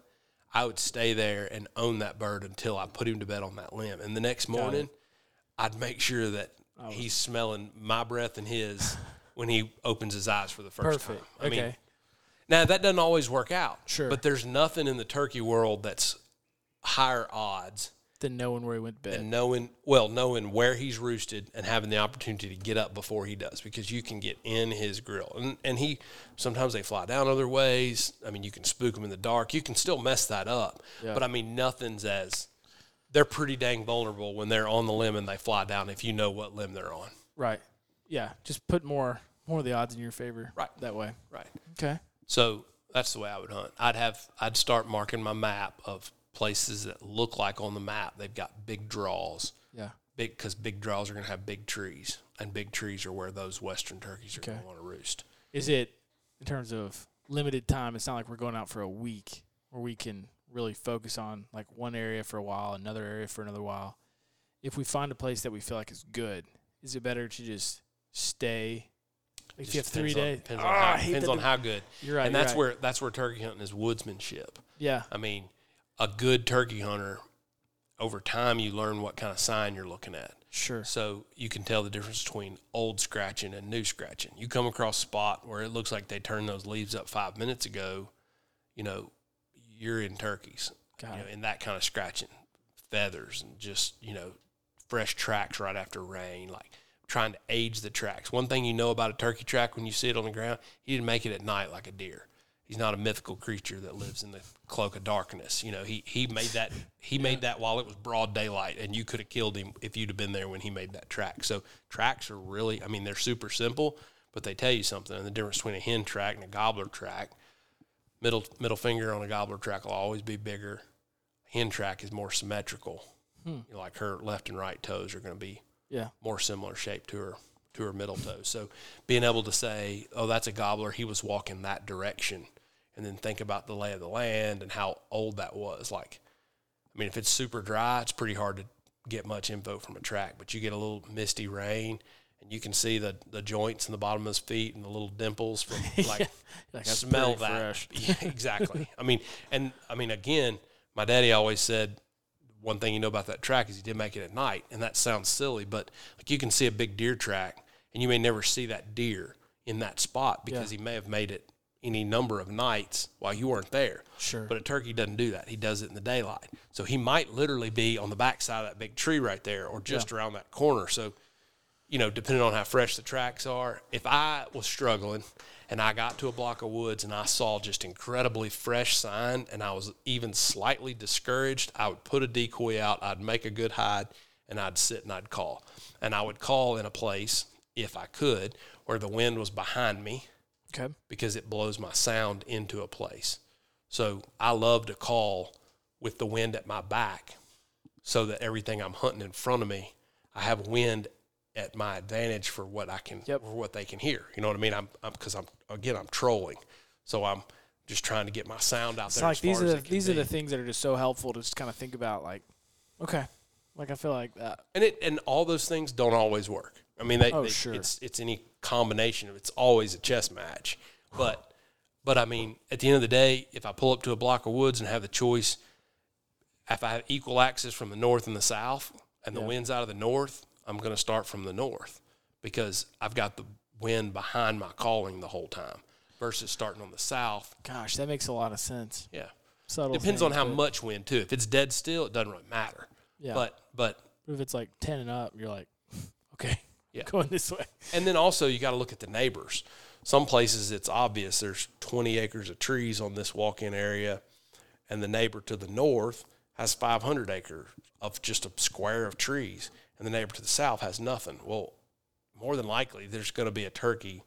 I would stay there and own that bird until I put him to bed on that limb. And the next morning, I'd make sure that he's smelling my breath and his when he opens his eyes for the first Perfect. time. I mean, okay. Now that doesn't always work out. Sure. But there's nothing in the turkey world that's higher odds Than knowing where he went to bed. than knowing well, knowing where he's roosted and having the opportunity to get up before he does because you can get in his grill. And and he sometimes they fly down other ways. I mean, you can spook them in the dark. You can still mess that up. Yeah. But I mean, nothing's as they're pretty dang vulnerable when they're on the limb and they fly down if you know what limb they're on. right. Yeah. Just put more more of the odds in your favor. Right. That way. Right. Okay. So that's the way I would hunt. I'd have I'd start marking my map of places that look like on the map they've got big draws, Yeah. big because big draws are going to have big trees, and big trees are where those western turkeys are going to want to roost. Is it in terms of limited time? It's not like we're going out for a week where we can really focus on like one area for a while, another area for another while. If we find a place that we feel like is good, is it better to just stay? Like if you have three days, depends Ah, on, how, depends on how good, You're right. and that's right. where that's where turkey hunting is woodsmanship. Yeah. I mean, a good turkey hunter over time you learn what kind of sign you're looking at. Sure. So you can tell the difference between old scratching and new scratching. You come across a spot where it looks like they turned those leaves up five minutes ago, you know, you're in turkeys. You know, in that kind of scratching, feathers and just you know, fresh tracks right after rain, like trying to age the tracks. One thing you know about a turkey track when you see it on the ground, he didn't make it at night like a deer. He's not a mythical creature that lives in the cloak of darkness. You know, he he made that he made that while it was broad daylight, and you could have killed him if you'd have been there when he made that track. So tracks are really, I mean, they're super simple, but they tell you something. And the difference between a hen track and a gobbler track, middle middle finger on a gobbler track will always be bigger. Hen track is more symmetrical. Hmm. You know, like her left and right toes are going to be Yeah. more similar shape to her to her middle toes. So being able to say, "Oh, that's a gobbler. He was walking that direction," and then think about the lay of the land and how old that was. Like, I mean, if it's super dry, it's pretty hard to get much info from a track. But you get a little misty rain, and you can see the the joints in the bottom of his feet and the little dimples from like Like, smell that. fresh. Yeah, exactly. I mean, and I mean, again, my daddy always said one thing you know about that track is he did make it at night, and that sounds silly, but like you can see a big deer track, and you may never see that deer in that spot because he may have made it any number of nights while you weren't there. Sure. But a turkey doesn't do that. He does it in the daylight. So he might literally be on the backside of that big tree right there or just around that corner. So, you know, depending on how fresh the tracks are, if I was struggling and I got to a block of woods and I saw just incredibly fresh sign and I was even slightly discouraged, I would put a decoy out, I'd make a good hide, and I'd sit and I'd call. And I would call in a place, if I could, where the wind was behind me okay. because it blows my sound into a place. So I love to call with the wind at my back so that everything I'm hunting in front of me, I have wind at my advantage for what I can Yep. for what they can hear. You know what I mean? I'm because I'm, again I'm trolling. So I'm just trying to get my sound out It's there. like these are the these are the things that are just so helpful to just kind of think about. Like, okay, like I feel like that. and it and all those things don't always work. I mean, they, Oh, they- sure. it's it's any combination of it's always a chess match. But but I mean, at the end of the day, if I pull up to a block of woods and have the choice, if I have equal access from the north and the south, and the Yeah. wind's out of the north, I'm going to start from the north because I've got the wind behind my calling the whole time versus starting on the south. Gosh, that makes a lot of sense. Yeah, Subtle. depends on how much wind too. If it's dead still, it doesn't really matter. Yeah. But but But if it's like ten and up, you're like, okay, Yeah. going this way. And then also you got to look at the neighbors. Some places it's obvious there's 20 acres of trees on this walk-in area, and the neighbor to the north has 500 acre of just a square of trees, and the neighbor to the south has nothing. Well, more than likely there's going to be a turkey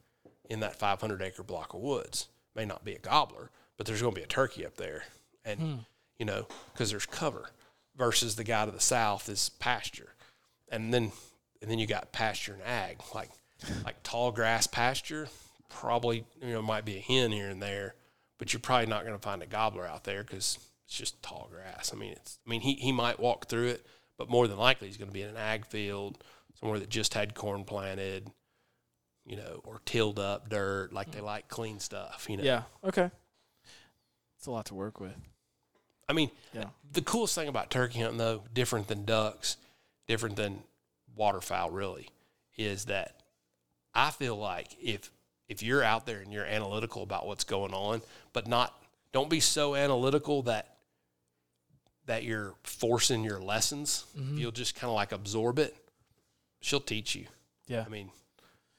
in that 500 acre block of woods. May not be a gobbler, but there's going to be a turkey up there, and hmm. you know because there's cover. Versus the guy to the south is pasture, and then and then you got pasture and ag like like tall grass pasture probably you know might be a hen here and there but you're probably not going to find a gobbler out there because it's just tall grass i mean it's i mean he, he might walk through it but more than likely he's going to be in an ag field somewhere that just had corn planted you know or tilled up dirt like they like clean stuff you know Yeah. Okay. It's a lot to work with. i mean Yeah. the coolest thing about turkey hunting though different than ducks different than waterfowl really is that i feel like if if you're out there and you're analytical about what's going on, but not don't be so analytical that that you're forcing your lessons. Mm-hmm. You'll just kind of like absorb it. She'll teach you. Yeah. I mean,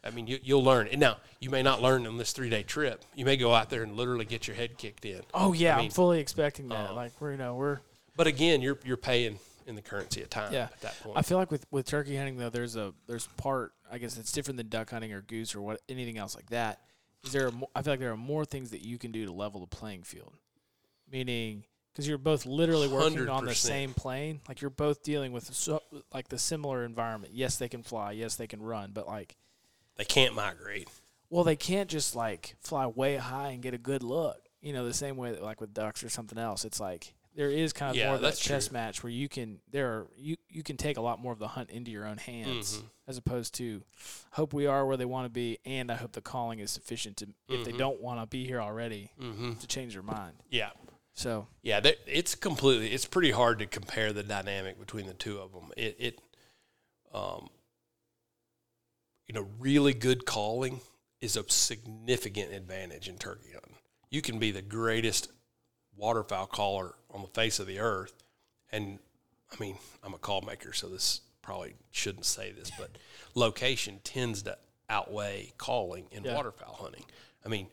I mean, you, you'll learn. And now you may not learn on this three day trip. You may go out there and literally get your head kicked in. Oh yeah, I mean, am fully expecting that. uh, like we're you know we're But again, you're you're paying in the currency of time Yeah. at that point. I feel like with, with turkey hunting though, there's a there's part I guess it's different than duck hunting or goose or what anything else like that. Is there? A I feel like there are more things that you can do to level the playing field, meaning because you're both literally working on the same plane. Like you're both dealing with so, like the similar environment. Yes, they can fly. Yes, they can run. But like, they can't migrate. well, they can't just like fly way high and get a good look. You know, the same way that like with ducks or something else. It's like there is kind of Yeah, more of that true. chess match where you can there are you you can take a lot more of the hunt into your own hands Mhm. as opposed to hope we are where they want to be and I hope the calling is sufficient to if they Mhm. don't want to be here already Mm-hmm. to change their mind. Yeah. So Yeah, it's completely. It's pretty hard to compare the dynamic between the two of them. It, it, um, you know, really good calling is a significant advantage in turkey hunting. You can be the greatest waterfowl caller on the face of the earth, and I mean, I'm a call maker, so this probably shouldn't say this, but location tends to outweigh calling in Yeah. waterfowl hunting. I mean,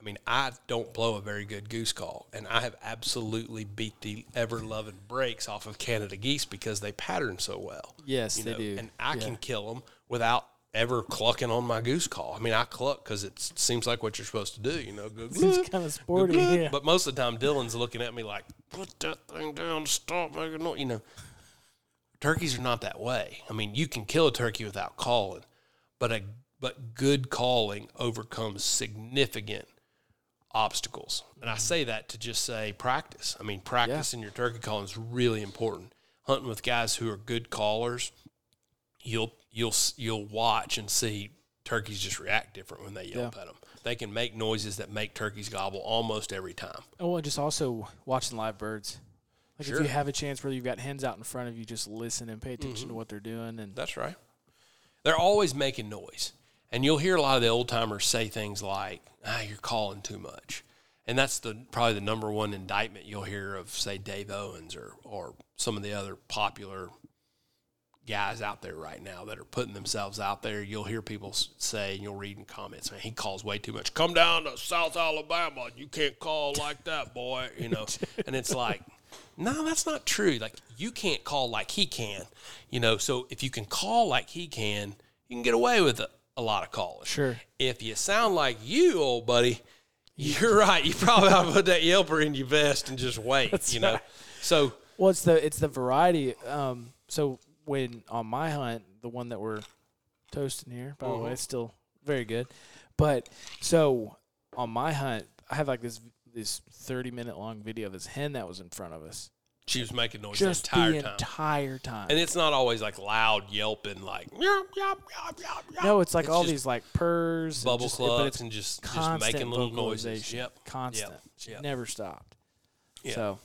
I mean, I don't blow a very good goose call, and I have absolutely beat the ever loving brakes off of Canada geese because they pattern so well. yes, You they know, do. and I Yeah. can kill them without ever clucking on my goose call. I mean, I cluck because it seems like what you're supposed to do. You know, go Seems kind of sporty. gluck." Yeah. But most of the time, Dylan's looking at me like, "Put that thing down, stop making noise." You know, turkeys are not that way. I mean, you can kill a turkey without calling, but a but good calling overcomes significant obstacles. And I say that to just say practice. I mean, practicing your turkey calling is really important. Hunting with guys who are good callers, you'll you'll you'll watch and see turkeys just react different when they yelp at them. They can make noises that make turkeys gobble almost every time. Oh, and just also watching live birds. Like if you have a chance where you've got hens out in front of you, just listen and pay attention Mm-hmm. to what they're doing. And That's right. They're always making noise. And you'll hear a lot of the old timers say things like, ah, you're calling too much. And that's the probably the number one indictment you'll hear of, say, Dave Owens or, or some of the other popular guys out there right now that are putting themselves out there. You'll hear people say, and you'll read in comments, man, he calls way too much. Come down to South Alabama. You can't call like that, boy. You know, and it's like, no, that's not true. Like you can't call like he can, you know. So if you can call like he can, you can get away with a, a lot of calling. Sure. If you sound like you, old buddy, you're right. You probably ought to put that yelper in your vest and just wait. you know. right. So Well, it's the it's the variety. Um, so when on my hunt, the one that we're toasting here, by the way, Mhm. it's still very good. But so on my hunt, I have like this this thirty minute long video of this hen that was in front of us, she was making noise just the entire the time. entire time. and it's not always like loud yelping, like yop, yop, yop, yop. no, it's like It's all these like purrs, and bubble just, clucks but it's and just just making little noises. Yep. constant. Yep. Yep. never stopped. Yeah. So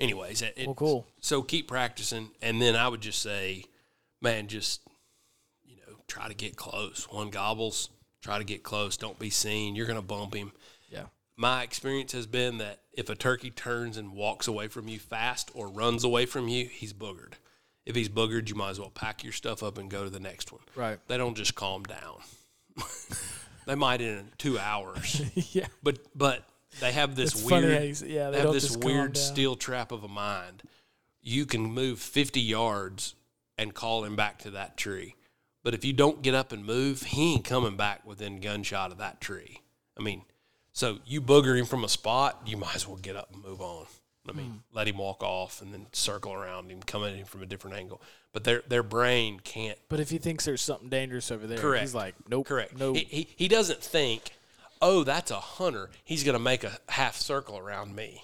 Anyways, it, well, cool. So keep practicing, and then I would just say, man, just you know, try to get close. One gobbles, try to get close. Don't be seen. You're gonna bump him. Yeah. My experience has been that if a turkey turns and walks away from you fast or runs away from you, he's boogered. If he's boogered, you might as well pack your stuff up and go to the next one. Right. They don't just calm down. they might in two hours, yeah. but but they have this It's weird funny how you say- yeah, they they have this weird steel trap of a mind. You can move 50 yards and call him back to that tree. But if you don't get up and move, he ain't coming back within gunshot of that tree. I mean, so you booger him from a spot, you might as well get up and move on. I mean, Hmm. let him walk off and then circle around him, come at him from a different angle. But their their brain can't But if he thinks there's something dangerous over there, Correct. he's like, nope, Correct. no. He, he, he doesn't think, oh, that's a hunter. He's going to make a half circle around me.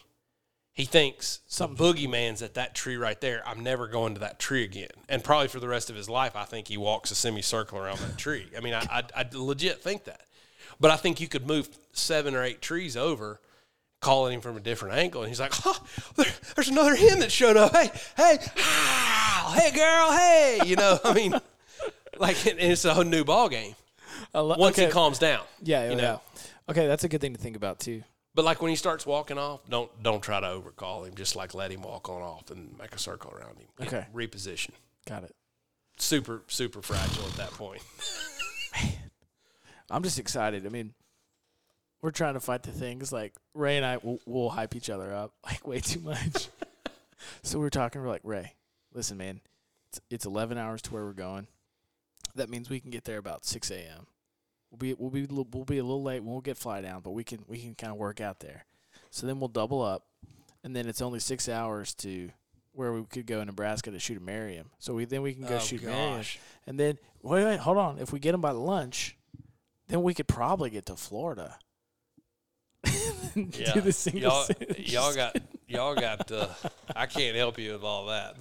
He thinks some boogeyman's at that tree right there. I'm never going to that tree again. And probably for the rest of his life, I think he walks a semicircle around that tree. I mean, I, I, I legit think that. But I think you could move seven or eight trees over, calling him from a different angle, and he's like, "Oh, there, there's another hen that showed up. Hey, hey, ah, hey, girl, hey." You know, I mean, like, and it's a whole new ball game. Lo- once okay. he calms down. yeah, you yeah. know. Okay, that's a good thing to think about too. But like when he starts walking off, don't don't try to overcall him. Just like let him walk on off and make a circle around him. Okay. reposition. Got it. Super super fragile at that point. I'm just excited. I mean, we're trying to fight the things like Ray and I will will hype each other up like way too much. so we're talking. We're like, Ray, listen, man, it's, it's 11 hours to where we're going. That means we can get there about 6 a.m. We'll be we'll be we'll be a little late. We won't get fly down, but we can we can kind of work out there. So then we'll double up, and then it's only six hours to where we could go in Nebraska to shoot a Merriam. So we then we can go Oh, shoot Merriam. And then wait, wait, hold on. If we get them by lunch, then we could probably get to Florida. Yeah. The y'all, y'all got y'all got. Uh, I can't help you with all that.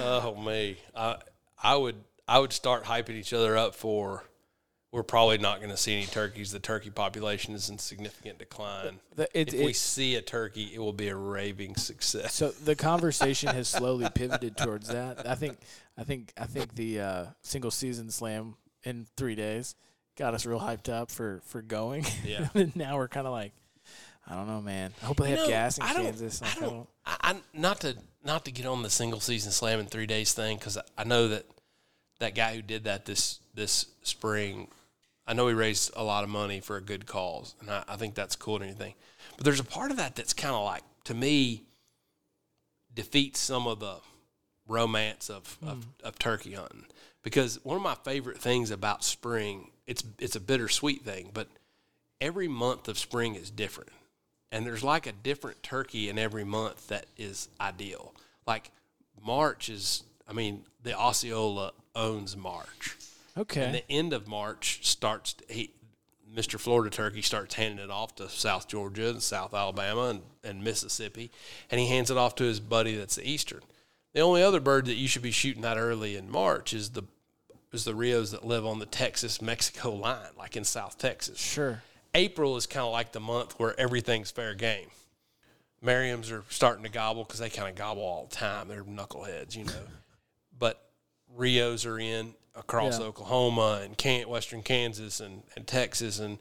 Oh me, I I would I would start hyping each other up for. We're probably not going to see any turkeys. The turkey population is in significant decline. The- it- if we see a turkey, it will be a raving success. so the conversation has slowly pivoted towards that. I think I think I think the uh, single season slam in three days got us real hyped up for for going. Yeah. and now we're kind of like, I don't know, man. I hope they have know, gas in I don't- Kansas. I Like, I don't- don't- I, I not to not to get on the single season slam in three days thing because I know that that guy who did that this this spring, I know he raised a lot of money for a good cause, and I, I think that's cool and everything. But there's a part of that that's kind of like to me defeats some of the romance of, of, hmm. of turkey hunting because one of my favorite things about spring it's it's a bittersweet thing, but every month of spring is different and there's like a different turkey in every month that is ideal. Like March is, I mean, the Osceola owns March, okay. and the end of March starts. He, Mr. Florida Turkey starts handing it off to South Georgia and South Alabama and, and Mississippi, and he hands it off to his buddy that's the Eastern. The only other bird that you should be shooting that early in March is the is the Rios that live on the Texas Mexico line, like in South Texas. sure. April is kind of like the month where everything's fair game. Merriams are starting to gobble because they kind of gobble all the time. They're knuckleheads, you know. But Rios are in across Yeah. Oklahoma and can- Western Kansas and, and Texas, and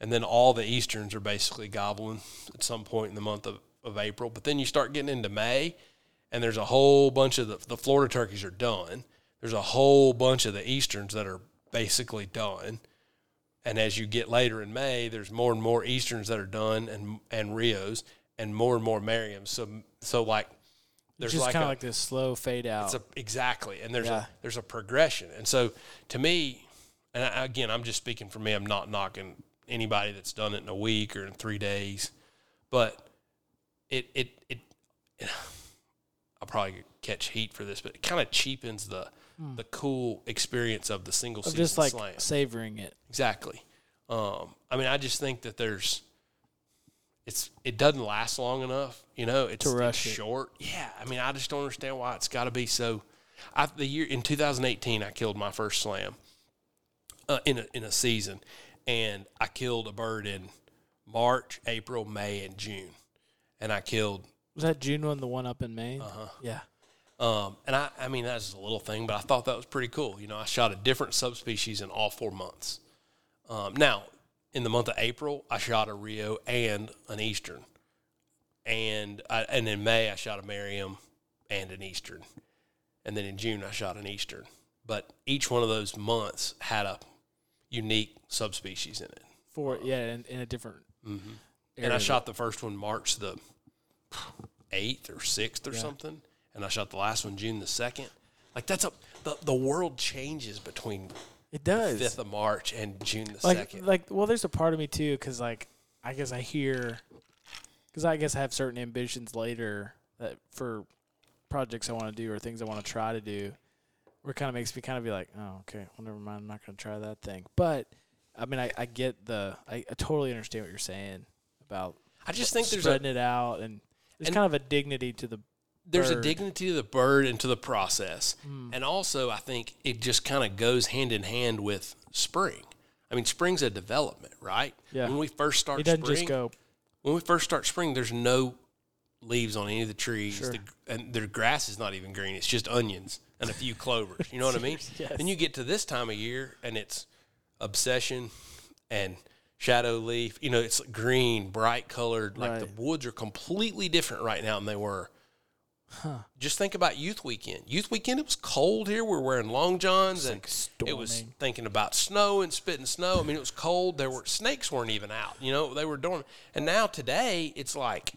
and then all the Easterns are basically gobbling at some point in the month of, of April. But then you start getting into May, and there's a whole bunch of the, the Florida turkeys are done. There's a whole bunch of the Easterns that are basically done. And as you get later in May, there's more and more Easterns that are done and and Rios and more and more Merriams. So so like there's Just like kind of like this slow fade out. it's a, exactly, and there's Yeah. a there's a progression, and so to me, and I, again, I'm just speaking for me. I'm not knocking anybody that's done it in a week or in three days, but it it it. I'll probably catch heat for this, but it kind of cheapens the the cool experience of the single of season just like slam. savoring it. Exactly. Um, I mean, I just think that there's, it's it doesn't last long enough. You know, it's, To rush it's it. short. Yeah. I mean, I just don't understand why it's got to be so. I the year in 2018, I killed my first slam uh, in a in a season, and I killed a bird in March, April, May, and June, and I killed Was that June one, the one up in Maine? Uh-huh. Yeah. Um, and I, I mean, that's a little thing, but I thought that was pretty cool. You know, I shot a different subspecies in all four months. Um, now, in the month of April, I shot a Rio and an Eastern, and I, and in May I shot a Merriam and an Eastern, and then in June I shot an Eastern. But each one of those months had a unique subspecies in it. For yeah, in, in a different. And area I shot the first one March the eighth or sixth or Yeah. something, and I shot the last one June the second. Like that's a the, the world changes between it. Does. fifth of March and June the second. like well, there's a part of me too, because like I guess I hear, because I guess I have certain ambitions later that for projects I want to do or things I want to try to do, where it kind of makes me kind of be like, oh okay, well never mind, I'm not gonna try that thing. But I mean, I, I get the I, I totally understand what you're saying about I just think there's a spreading it out and there's and- kind of a dignity to the there's a dignity to the bird and to the process, Hmm. and also I think it just kind of goes hand in hand with spring. I mean, spring's a development, right? Yeah. When we first start it doesn't spring, just go when we first start spring, there's no leaves on any of the trees, Sure. the, and their grass is not even green. It's just onions and a few clovers. You know what I mean? Yes. Then you get to this time of year, and it's obsession and shadow leaf. You know, it's green, bright colored. Like Right. the woods are completely different right now than they were. Just think about youth weekend. Youth weekend, it was cold here. We are wearing long johns and like it was thinking about snow and spitting snow. I mean, it was cold. There were snakes weren't even out. You know, they were dormant. And now today, it's like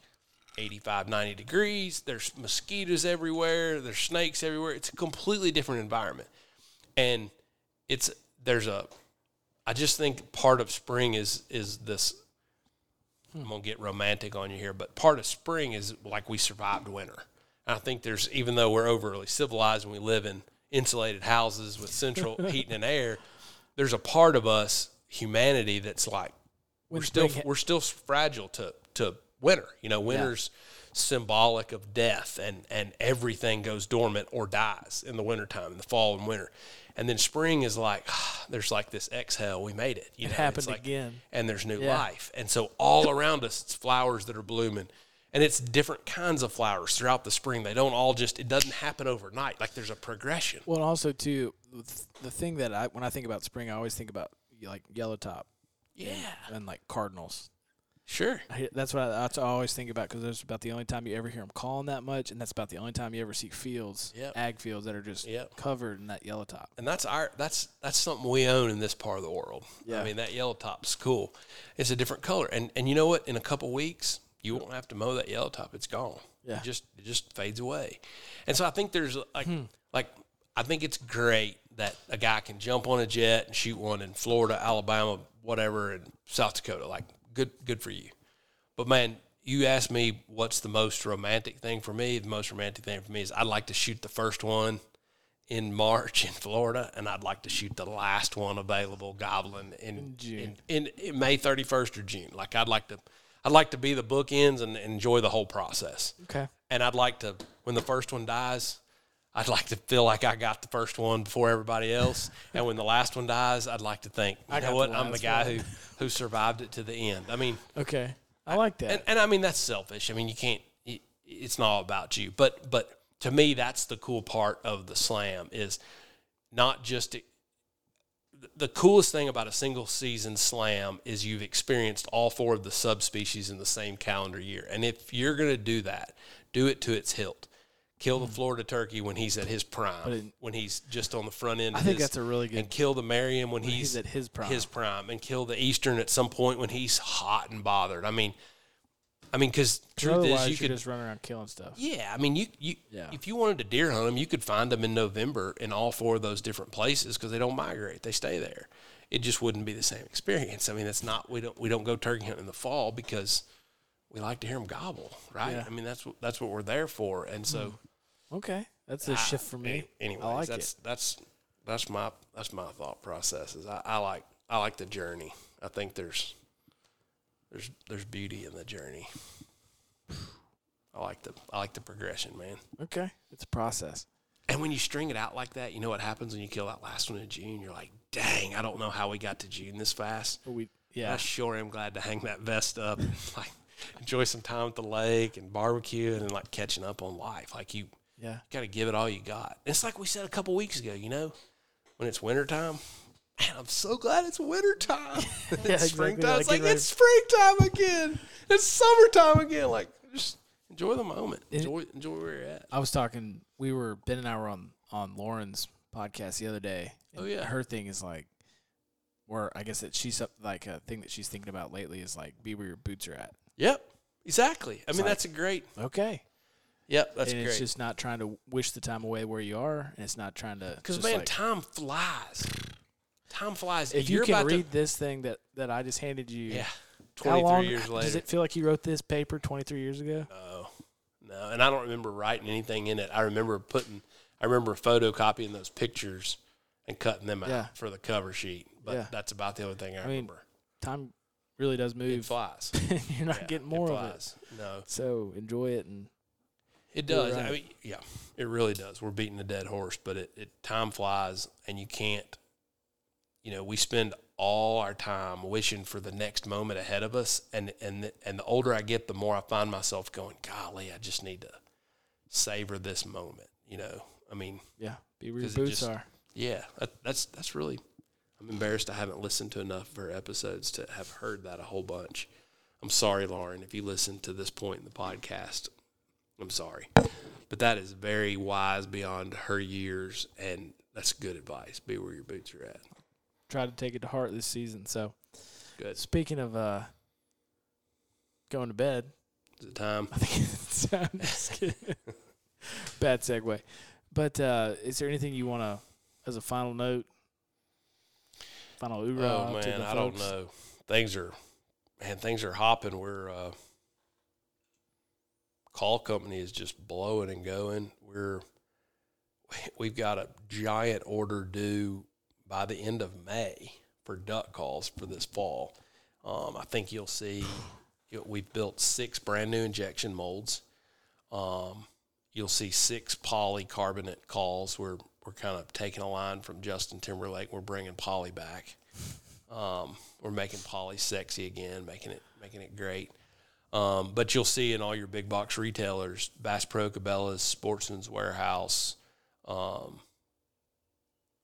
85, 90 degrees. There's mosquitoes everywhere. There's snakes everywhere. It's a completely different environment. And it's there's a I just think part of spring is is this I'm gonna get romantic on you here, but part of spring is like we survived winter. I think there's even though we're overly civilized and we live in insulated houses with central heating and air, there's a part of us, humanity, that's like we're still we're still fragile to to winter. You know, winter's symbolic of death and and everything goes dormant or dies in the wintertime, in the fall and winter. And then spring is like there's like this exhale, we made it. You It know, happened like, again. and there's new Yeah. life. And so all around us, it's flowers that are blooming. And it's different kinds of flowers throughout the spring. They don't all just, it doesn't happen overnight. Like there's a progression. Well, and also too, the thing that I when I think about spring, I always think about like yellow top Yeah. and like cardinals. Sure. I That's what I, that's what I always think about because that's about the only time you ever hear them calling that much, and that's about the only time you ever see fields, Yep. ag fields that are just Yep. covered in that yellow top. And that's our, that's, that's something we own in this part of the world. Yeah. I mean, that yellow top's cool. It's a different color. And, and you know what? In a couple weeks, you won't have to mow that yellow top. It's gone. Yeah. It just, it just fades away. And so I think there's like, Hmm. like, I think it's great that a guy can jump on a jet and shoot one in Florida, Alabama, whatever, and South Dakota. Like, good, good for you. But man, you asked me what's the most romantic thing for me. The most romantic thing for me is I'd like to shoot the first one in March in Florida, and I'd like to shoot the last one available goblin in In June. in, in May thirty first or June. Like I'd like to, I'd like to be the bookends and enjoy the whole process. Okay. And I'd like to, when the first one dies, I'd like to feel like I got the first one before everybody else. and when the last one dies, I'd like to think, you I know what, the I'm the guy one. who who survived it to the end. I mean, Okay. I like that. and, and I mean that's selfish. I mean you can't. it- It's not all about you. But but to me that's the cool part of the slam is not just the coolest thing about a single season slam is you've experienced all four of the subspecies in the same calendar year. And if you're going to do that, do it to its hilt. Kill the hmm. Florida turkey when he's at his prime, it- when he's just on the front end. I of think his- that's a really good- And kill the Merriam when, When he's, he's at his prime. His prime, and kill the Eastern at some point when he's hot and bothered. I mean, I mean, because truth is, you could just run around killing stuff. yeah, I mean, you you Yeah. if you wanted to deer hunt them, you could find them in November in all four of those different places because they don't migrate; they stay there. It just wouldn't be the same experience. I mean, that's not we don't we don't go turkey hunting in the fall because we like to hear them gobble, right? Yeah. I mean, that's what that's what we're there for, and so mm-hmm. Okay. That's a shift for me. Anyways, I like that's it. that's that's my that's my thought processes. I, I like I like the journey. I think there's there's there's beauty in the journey. I like the I like the progression, man. Okay. It's a process. And when you string it out like that, you know what happens when you kill that last one in June? You're like, dang, I don't know how we got to June this fast. But we I yeah. sure am glad to hang that vest up and like enjoy some time at the lake and barbecue and like catching up on life. Like you Yeah. got to give it all you got. It's like we said a couple weeks ago, you know, when it's wintertime. Man, I'm so glad it's wintertime. Yeah, it's exactly. springtime. Like it's like it's springtime again. It's summertime again. Like just enjoy the moment. Enjoy enjoy where you're at. I was talking. We were Ben and I were on on Lauren's podcast the other day. Oh, yeah. Her thing is like, where I guess that she's up, like a thing that she's thinking about lately is like be where your boots are at. Yep. Exactly. I It's mean, like- that's a great. Okay. Yep, that's and great. it's just not trying to wish the time away where you are, and it's not trying to Because man, like- time flies. Time flies. if you can about to- read this thing that that I just handed you, yeah, twenty three years later. does it feel like you wrote this paper 23 years ago? No, no, and I don't remember writing anything in it. I remember putting, I remember photocopying those pictures and cutting them out Yeah. for the cover sheet. But Yeah. that's about the only thing I, I mean, remember. Time really does move. It flies. You're not Yeah, getting more it of it. No, so enjoy it and it does. I mean, yeah, it really does. We're beating a dead horse, but it, it time flies, and you can't. You know, we spend all our time wishing for the next moment ahead of us, and and the, and the older I get, the more I find myself going, "Golly, I just need to savor this moment." You know, I mean, yeah, be where your boots just- are. Yeah, that, that's that's really. I'm embarrassed I haven't listened to enough of her episodes to have heard that a whole bunch. I'm sorry, Lauren, if you listen to this point in the podcast. I'm sorry. But that is very wise beyond her years, and that's good advice. Be where your boots are at. Try to take it to heart this season. So, Good. speaking of uh, going to bed, Is it time? I think it's time. Bad segue. But uh, is there anything you want to, as a final note, final hoorah Oh to man, I don't know. Things are, man, things are hopping. We're uh, call company is just blowing and going. We're we've got a giant order due by the end of May for duck calls for this fall. Um, I think you'll see you know, we've built six brand new injection molds. Um, you'll see six polycarbonate calls. We're we're kind of taking a line from Justin Timberlake. We're bringing poly back. Um, we're making poly sexy again, making it making it great. Um, but you'll see in all your big box retailers, Bass Pro, Cabela's, Sportsman's Warehouse, um,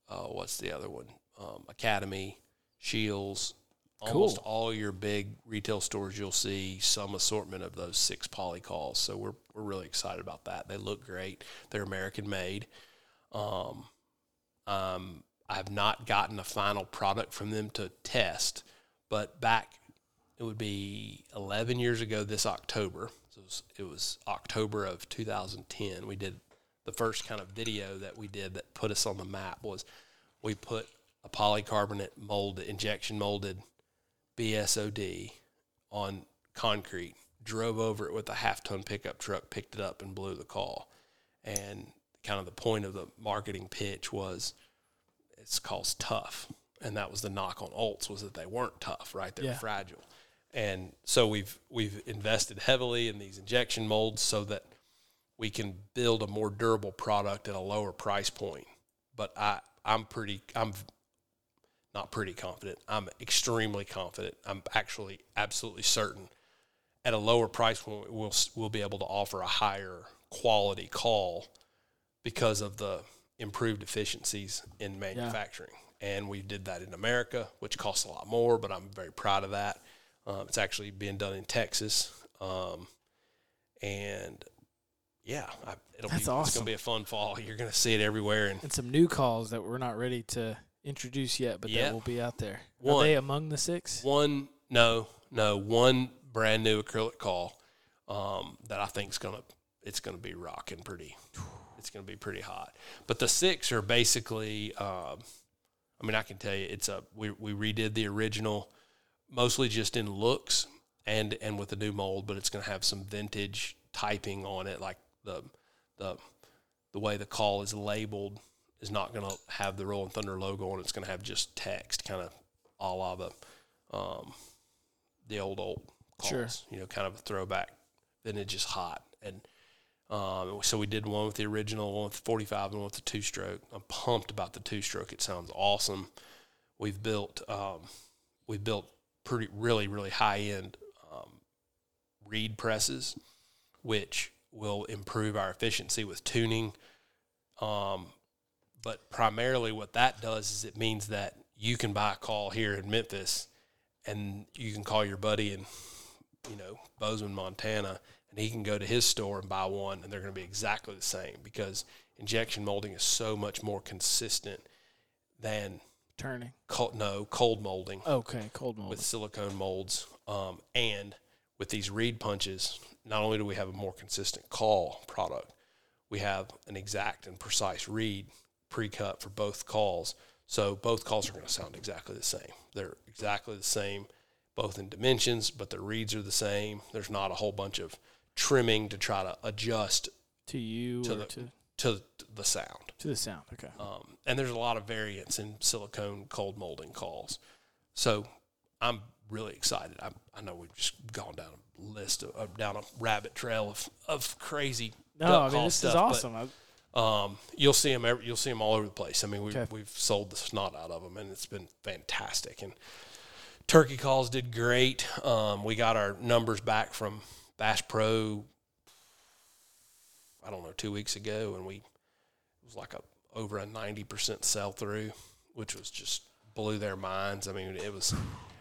uh, what's the other one? Um, Academy, Scheels. Almost Cool. all your big retail stores, you'll see some assortment of those six poly calls. So we're we're really excited about that. They look great. They're American made. Um, um, I've not gotten a final product from them to test, but back it would be 11 years ago this October. So it was, it was October of 2010. We did the first kind of video that we did that put us on the map was we put a polycarbonate molded injection molded BSOD on concrete, drove over it with a half ton pickup truck, picked it up and blew the call. And kind of the point of the marketing pitch was it's called tough. And that was the knock on Olts was that they weren't tough, right? They're Yeah. fragile. And so we've we've invested heavily in these injection molds so that we can build a more durable product at a lower price point. But I I'm pretty I'm not pretty confident. I'm extremely confident. I'm actually absolutely certain at a lower price point we'll we'll be able to offer a higher quality call because of the improved efficiencies in manufacturing. And we did that in America, which costs a lot more, but I'm very proud of that. Um, it's actually being done in Texas, um, and yeah, I, it'll That's be it's gonna be a fun fall. You're gonna see it everywhere, and And some new calls that we're not ready to introduce yet, but Yeah. that will be out there. One. Are they among the six? one no no one brand new acrylic call um, that I think is gonna it's gonna be rocking pretty. It's gonna be pretty hot. But the six are basically. Um, I mean, I can tell you, it's a we we redid the original, mostly just in looks and and with a new mold, but it's gonna have some vintage typing on it, like the the the way the call is labeled is not gonna have the Rolling Thunder logo on it. It's gonna have just text, kind of a la the um, the old old calls. Sure. You know, kind of a throwback. Vintage is hot, and um, so we did one with the original, one with the 45, and one with the two stroke. I'm pumped about the two stroke. It sounds awesome. We've built um, we've built pretty really really high end um, reed presses, which will improve our efficiency with tuning. Um, but primarily, what that does is it means that you can buy a call here in Memphis, and you can call your buddy in, you know, Bozeman, Montana, and he can go to his store and buy one, and they're going to be exactly the same because injection molding is so much more consistent than Turning. cold, no cold molding Okay, cold mold. with silicone molds, um, and with these reed punches, not only do we have a more consistent call product, we have an exact and precise reed pre-cut for both calls. So both calls are going to sound exactly the same. They're exactly the same, both in dimensions, but the reeds are the same. There's not a whole bunch of trimming to try to adjust to you to or the- to to the sound. to the sound. Okay. Um, and there's a lot of variance in silicone cold molding calls. So I'm really excited. I, I know we've just gone down a list of, of down a rabbit trail of, of crazy. No, I mean this stuff, is awesome. I, um, you'll see them. Every, you'll see them all over the place. I mean, we've Okay. we've sold the snot out of them, and it's been fantastic. And turkey calls did great. Um, we got our numbers back from Bass Pro. I don't know, two weeks ago, and we it was like a over a ninety percent sell through, which was just blew their minds. I mean, it was,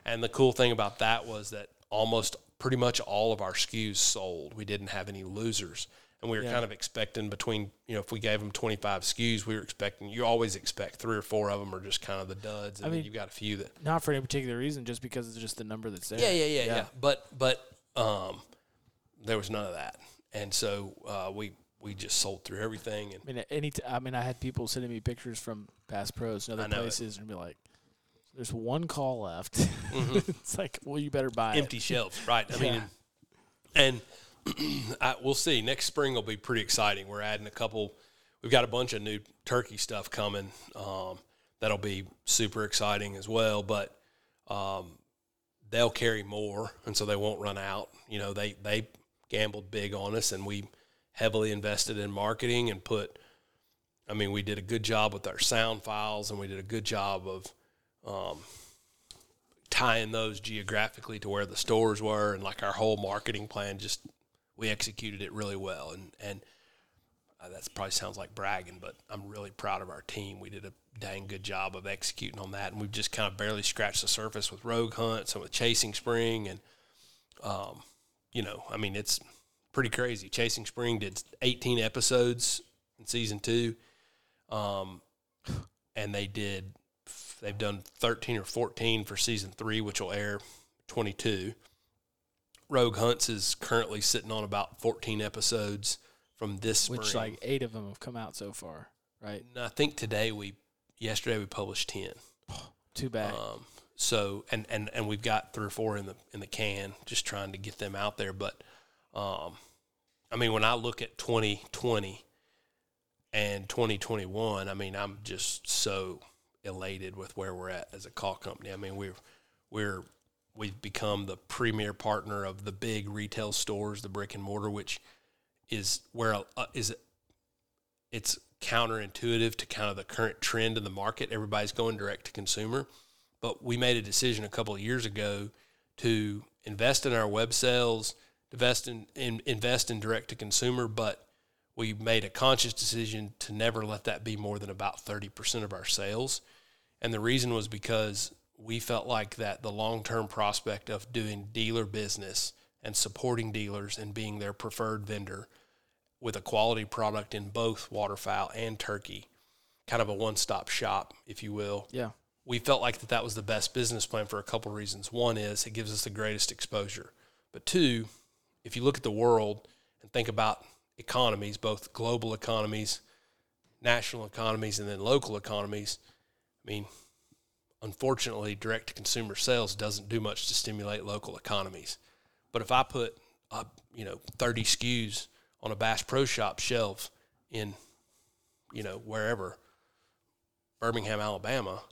and the cool thing about that was that almost pretty much all of our SKUs sold. We didn't have any losers. And we were Yeah. kind of expecting between, you know, if we gave them 25 SKUs, we were expecting, you always expect three or four of them are just kind of the duds. And I mean- you've got a few that, Not for any particular reason, just because it's just the number that's there. yeah, yeah, yeah, yeah. But, but, um, there was none of that. And so, uh, we, we just sold through everything. And I mean, any. T- I mean, I had people sending me pictures from Bass Pros and other know it. places, and be like, "There's one call left." it's like, well, you better buy Mm-hmm. empty it. shelves, right? I mean, and I, we'll see. Next spring will be pretty exciting. We're adding a couple. We've got a bunch of new turkey stuff coming. Um, that'll be super exciting as well. But um, they'll carry more, and so they won't run out. You know, they they gambled big on us, and we heavily invested in marketing and put. I mean, we did a good job with our sound files, and we did a good job of um, tying those geographically to where the stores were, and like our whole marketing plan. Just we executed it really well, and and uh, that probably sounds like bragging, but I'm really proud of our team. We did a dang good job of executing on that, and we've just kind of barely scratched the surface with Rogue hunts and with Chasing Spring, and um, you know, I mean, it's pretty crazy. Chasing Spring did 18 episodes in season two, um, and they did they've done 13 or 14 for season three, which will air 22. Rogue Hunts is currently sitting on about 14 episodes from this spring. Which like eight of them have come out so far, right? And I think today we, yesterday we published 10. Too bad. Um, so and, and and we've got three or four in the in the can, just trying to get them out there. But um, I mean, when I look at 2020 and 2021, I mean, I'm just so elated with where we're at as a call company. I mean, we're we're we've become the premier partner of the big retail stores, the brick and mortar, which is where uh, is it's counterintuitive to kind of the current trend in the market. Everybody's going direct to consumer, but we made a decision a couple of years ago to invest in our web sales, invest in, in invest in direct to consumer, but we made a conscious decision to never let that be more than about 30% of our sales. And the reason was because we felt like that the long-term prospect of doing dealer business and supporting dealers and being their preferred vendor with a quality product in both waterfowl and turkey, kind of a one-stop shop, if you will. yeah. We felt like that that was the best business plan for a couple of reasons. One is it gives us the greatest exposure, but two, if you look at the world and think about economies, both global economies, national economies, and then local economies, I mean, unfortunately, direct to consumer sales doesn't do much to stimulate local economies. But if I put up, you know, 30 SKUs on a Bass Pro Shop shelf in, you know, wherever, Birmingham, Alabama,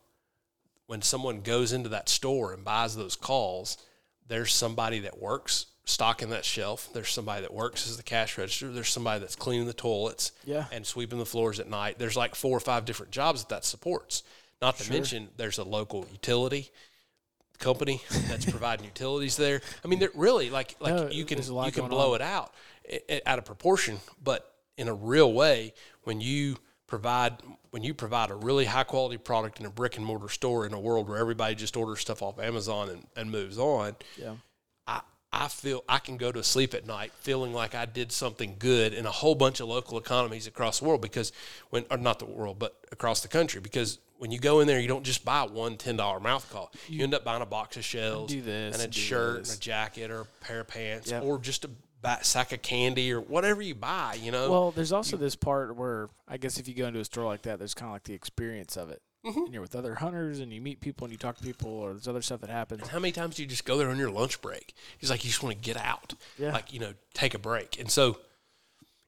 when someone goes into that store and buys those calls, there's somebody that works stocking that shelf. There's somebody that works as the cash register. There's somebody that's cleaning the toilets Yeah. and sweeping the floors at night. There's like four or five different jobs that that supports. Not to Sure. mention there's a local utility company that's providing utilities there. I mean, they're really like like No, you can there's a lot you can blow on. it out out of proportion, but in a real way when you provide when you provide a really high quality product in a brick and mortar store in a world where everybody just orders stuff off Amazon and, and moves on, Yeah. I, I feel I can go to sleep at night feeling like I did something good in a whole bunch of local economies across the world because when or not the world but across the country because when you go in there you don't just buy one ten dollar mouth call you end up buying a box of shells this and a shirt this. and a jacket or a pair of pants Yep. or just a sack of candy or whatever you buy you know Well, there's also this part where I guess if you go into a store like that, there's kind of like the experience of it. Mm-hmm. And you're with other hunters and you meet people and you talk to people or there's other stuff that happens. How many times do you just go there on your lunch break? He's like, you just want to get out, Yeah. like you know, take a break. And so,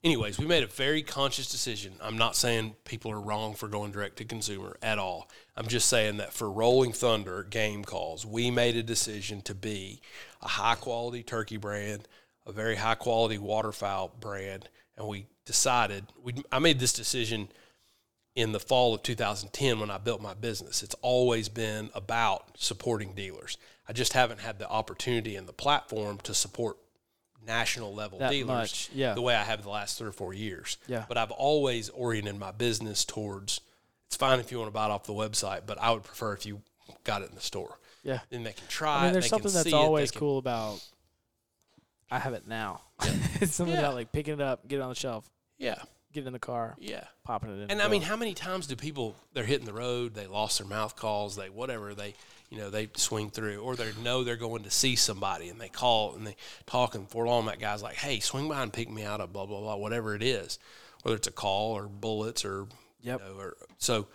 anyways, we made a very conscious decision. I'm not saying people are wrong for going direct to consumer at all. I'm just saying that for Rolling Thunder game calls, we made a decision to be a high quality turkey brand, a very high quality waterfowl brand, and we decided we. I made this decision in the fall of 2010 when I built my business. It's always been about supporting dealers. I just haven't had the opportunity and the platform to support national level That dealers much, yeah. the way I have the last three or four years. Yeah. But I've always oriented my business towards it's fine if you want to buy it off the website, but I would prefer if you got it in the store. Yeah. Then they can try. I mean, it, there's something that's see it, they always can- cool about. I have it now. it's something Yeah. about like picking it up, get it on the shelf, Yeah, get in the car, yeah. popping it in. And I mean, how many times do people they're hitting the road, they lost their mouth calls, they whatever they you know they swing through, or they know they're going to see somebody and they call and they talk and for long that guy's like, hey, swing by and pick me out of blah blah blah, whatever it is, whether it's a call or bullets or Yep. you know, or so.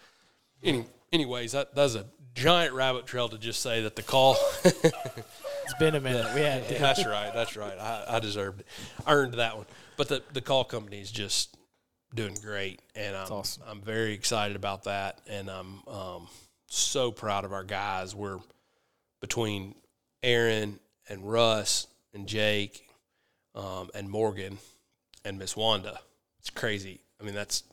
Any, anyways, that that's a giant rabbit trail to just say that the call. it's been a minute. We had that's right. That's right. I, I deserved it. I earned that one. But the, the call company is just doing great, and I'm awesome. I'm very excited about that, and I'm um, so proud of our guys. We're between Aaron and Russ and Jake um, and Morgan and Miss Wanda. It's crazy. I mean, that's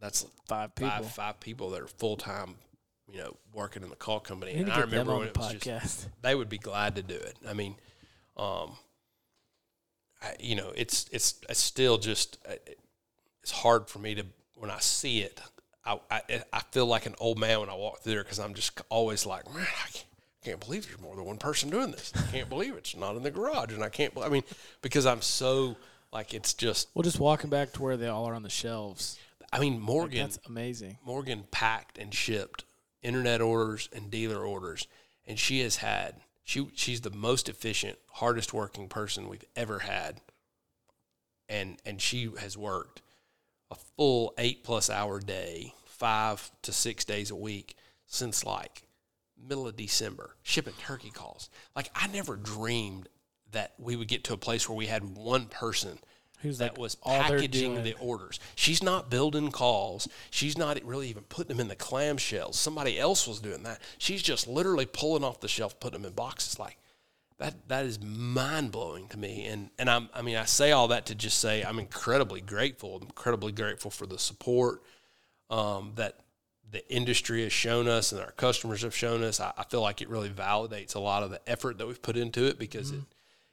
that's five people. five five people that are full time, you know, working in the call company. And I remember when it was just they would be glad to do it. I mean, um, I, you know, it's it's it's still just uh, it's hard for me to when I see it. I I, I feel like an old man when I walk through there because I'm just always like, man, I can't, can't believe there's more than one person doing this. I can't believe it's not in the garage, and I can't. I mean, because I'm so like it's just. Well, just walking back to where they all are on the shelves. I mean, Like, Morgan. that's amazing. Morgan packed and shipped internet orders and dealer orders, and she has had she she's the most efficient, hardest working person we've ever had, and and she has worked a full eight plus hour day, five to six days a week since like middle of December, shipping turkey calls. Like I never dreamed that we would get to a place where we had one person Who's that like was packaging the orders. She's not building calls. She's not really even putting them in the clamshells. Somebody else was doing that. She's just literally pulling off the shelf, putting them in boxes. Like that. That is mind blowing to me. And and I'm. I mean, I say all that to just say I'm incredibly grateful. I'm incredibly grateful for the support um, that the industry has shown us and our customers have shown us. I, I feel like it really validates a lot of the effort that we've put into it because Mm-hmm. it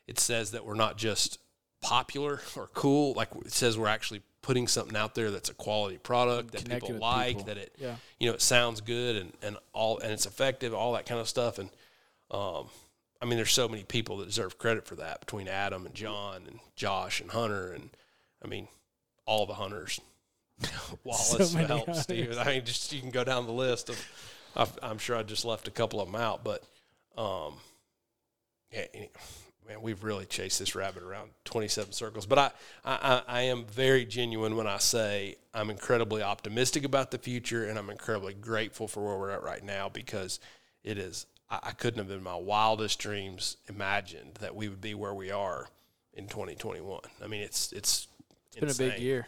it says that we're not just popular or cool. Like it says we're actually putting something out there that's a quality product that people like, people. that it Yeah. you know it sounds good and and all and it's effective, all that kind of stuff. And um, I mean, there's so many people that deserve credit for that between Adam and John and Josh and Hunter and I mean all the hunters. Wallace, many Phelps. I mean, just you can go down the list of. I've, I'm sure I just left a couple of them out, but um, yeah, man, we've really chased this rabbit around 27 circles. But I, I I am very genuine when I say I'm incredibly optimistic about the future, and I'm incredibly grateful for where we're at right now because it is. I, couldn't have in my wildest dreams imagined that we would be where we are in 2021. I mean, it's it's It's been a big year.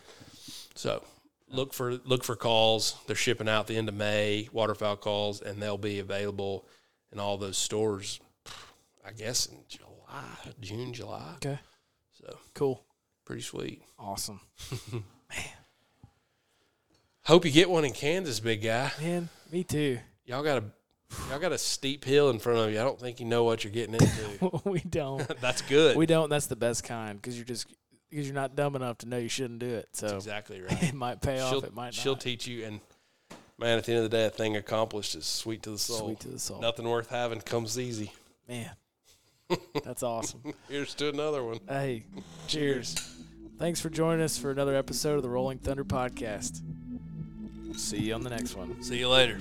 so look for look for calls. They're shipping out the end of May, waterfowl calls, and they'll be available in all those stores. I guess in July, June, July. Okay. So Cool. pretty sweet. Awesome. Man. Hope you get one in Kansas, big guy. Man, me too. Y'all got a y'all got a steep hill in front of you. I don't think you know what you're getting into. we don't. That's good. We don't. That's the best kind because you're just because you're not dumb enough to know you shouldn't do it. So That's exactly right. it might pay off. she'll It might she'll not. teach you, and man, at the end of the day, a thing accomplished is sweet to the soul. Sweet to the soul. Nothing worth having comes easy. Man, that's awesome. Here's to another one. Hey, cheers. Thanks for joining us for another episode of the Rolling Thunder podcast. See you on the next one. See you later.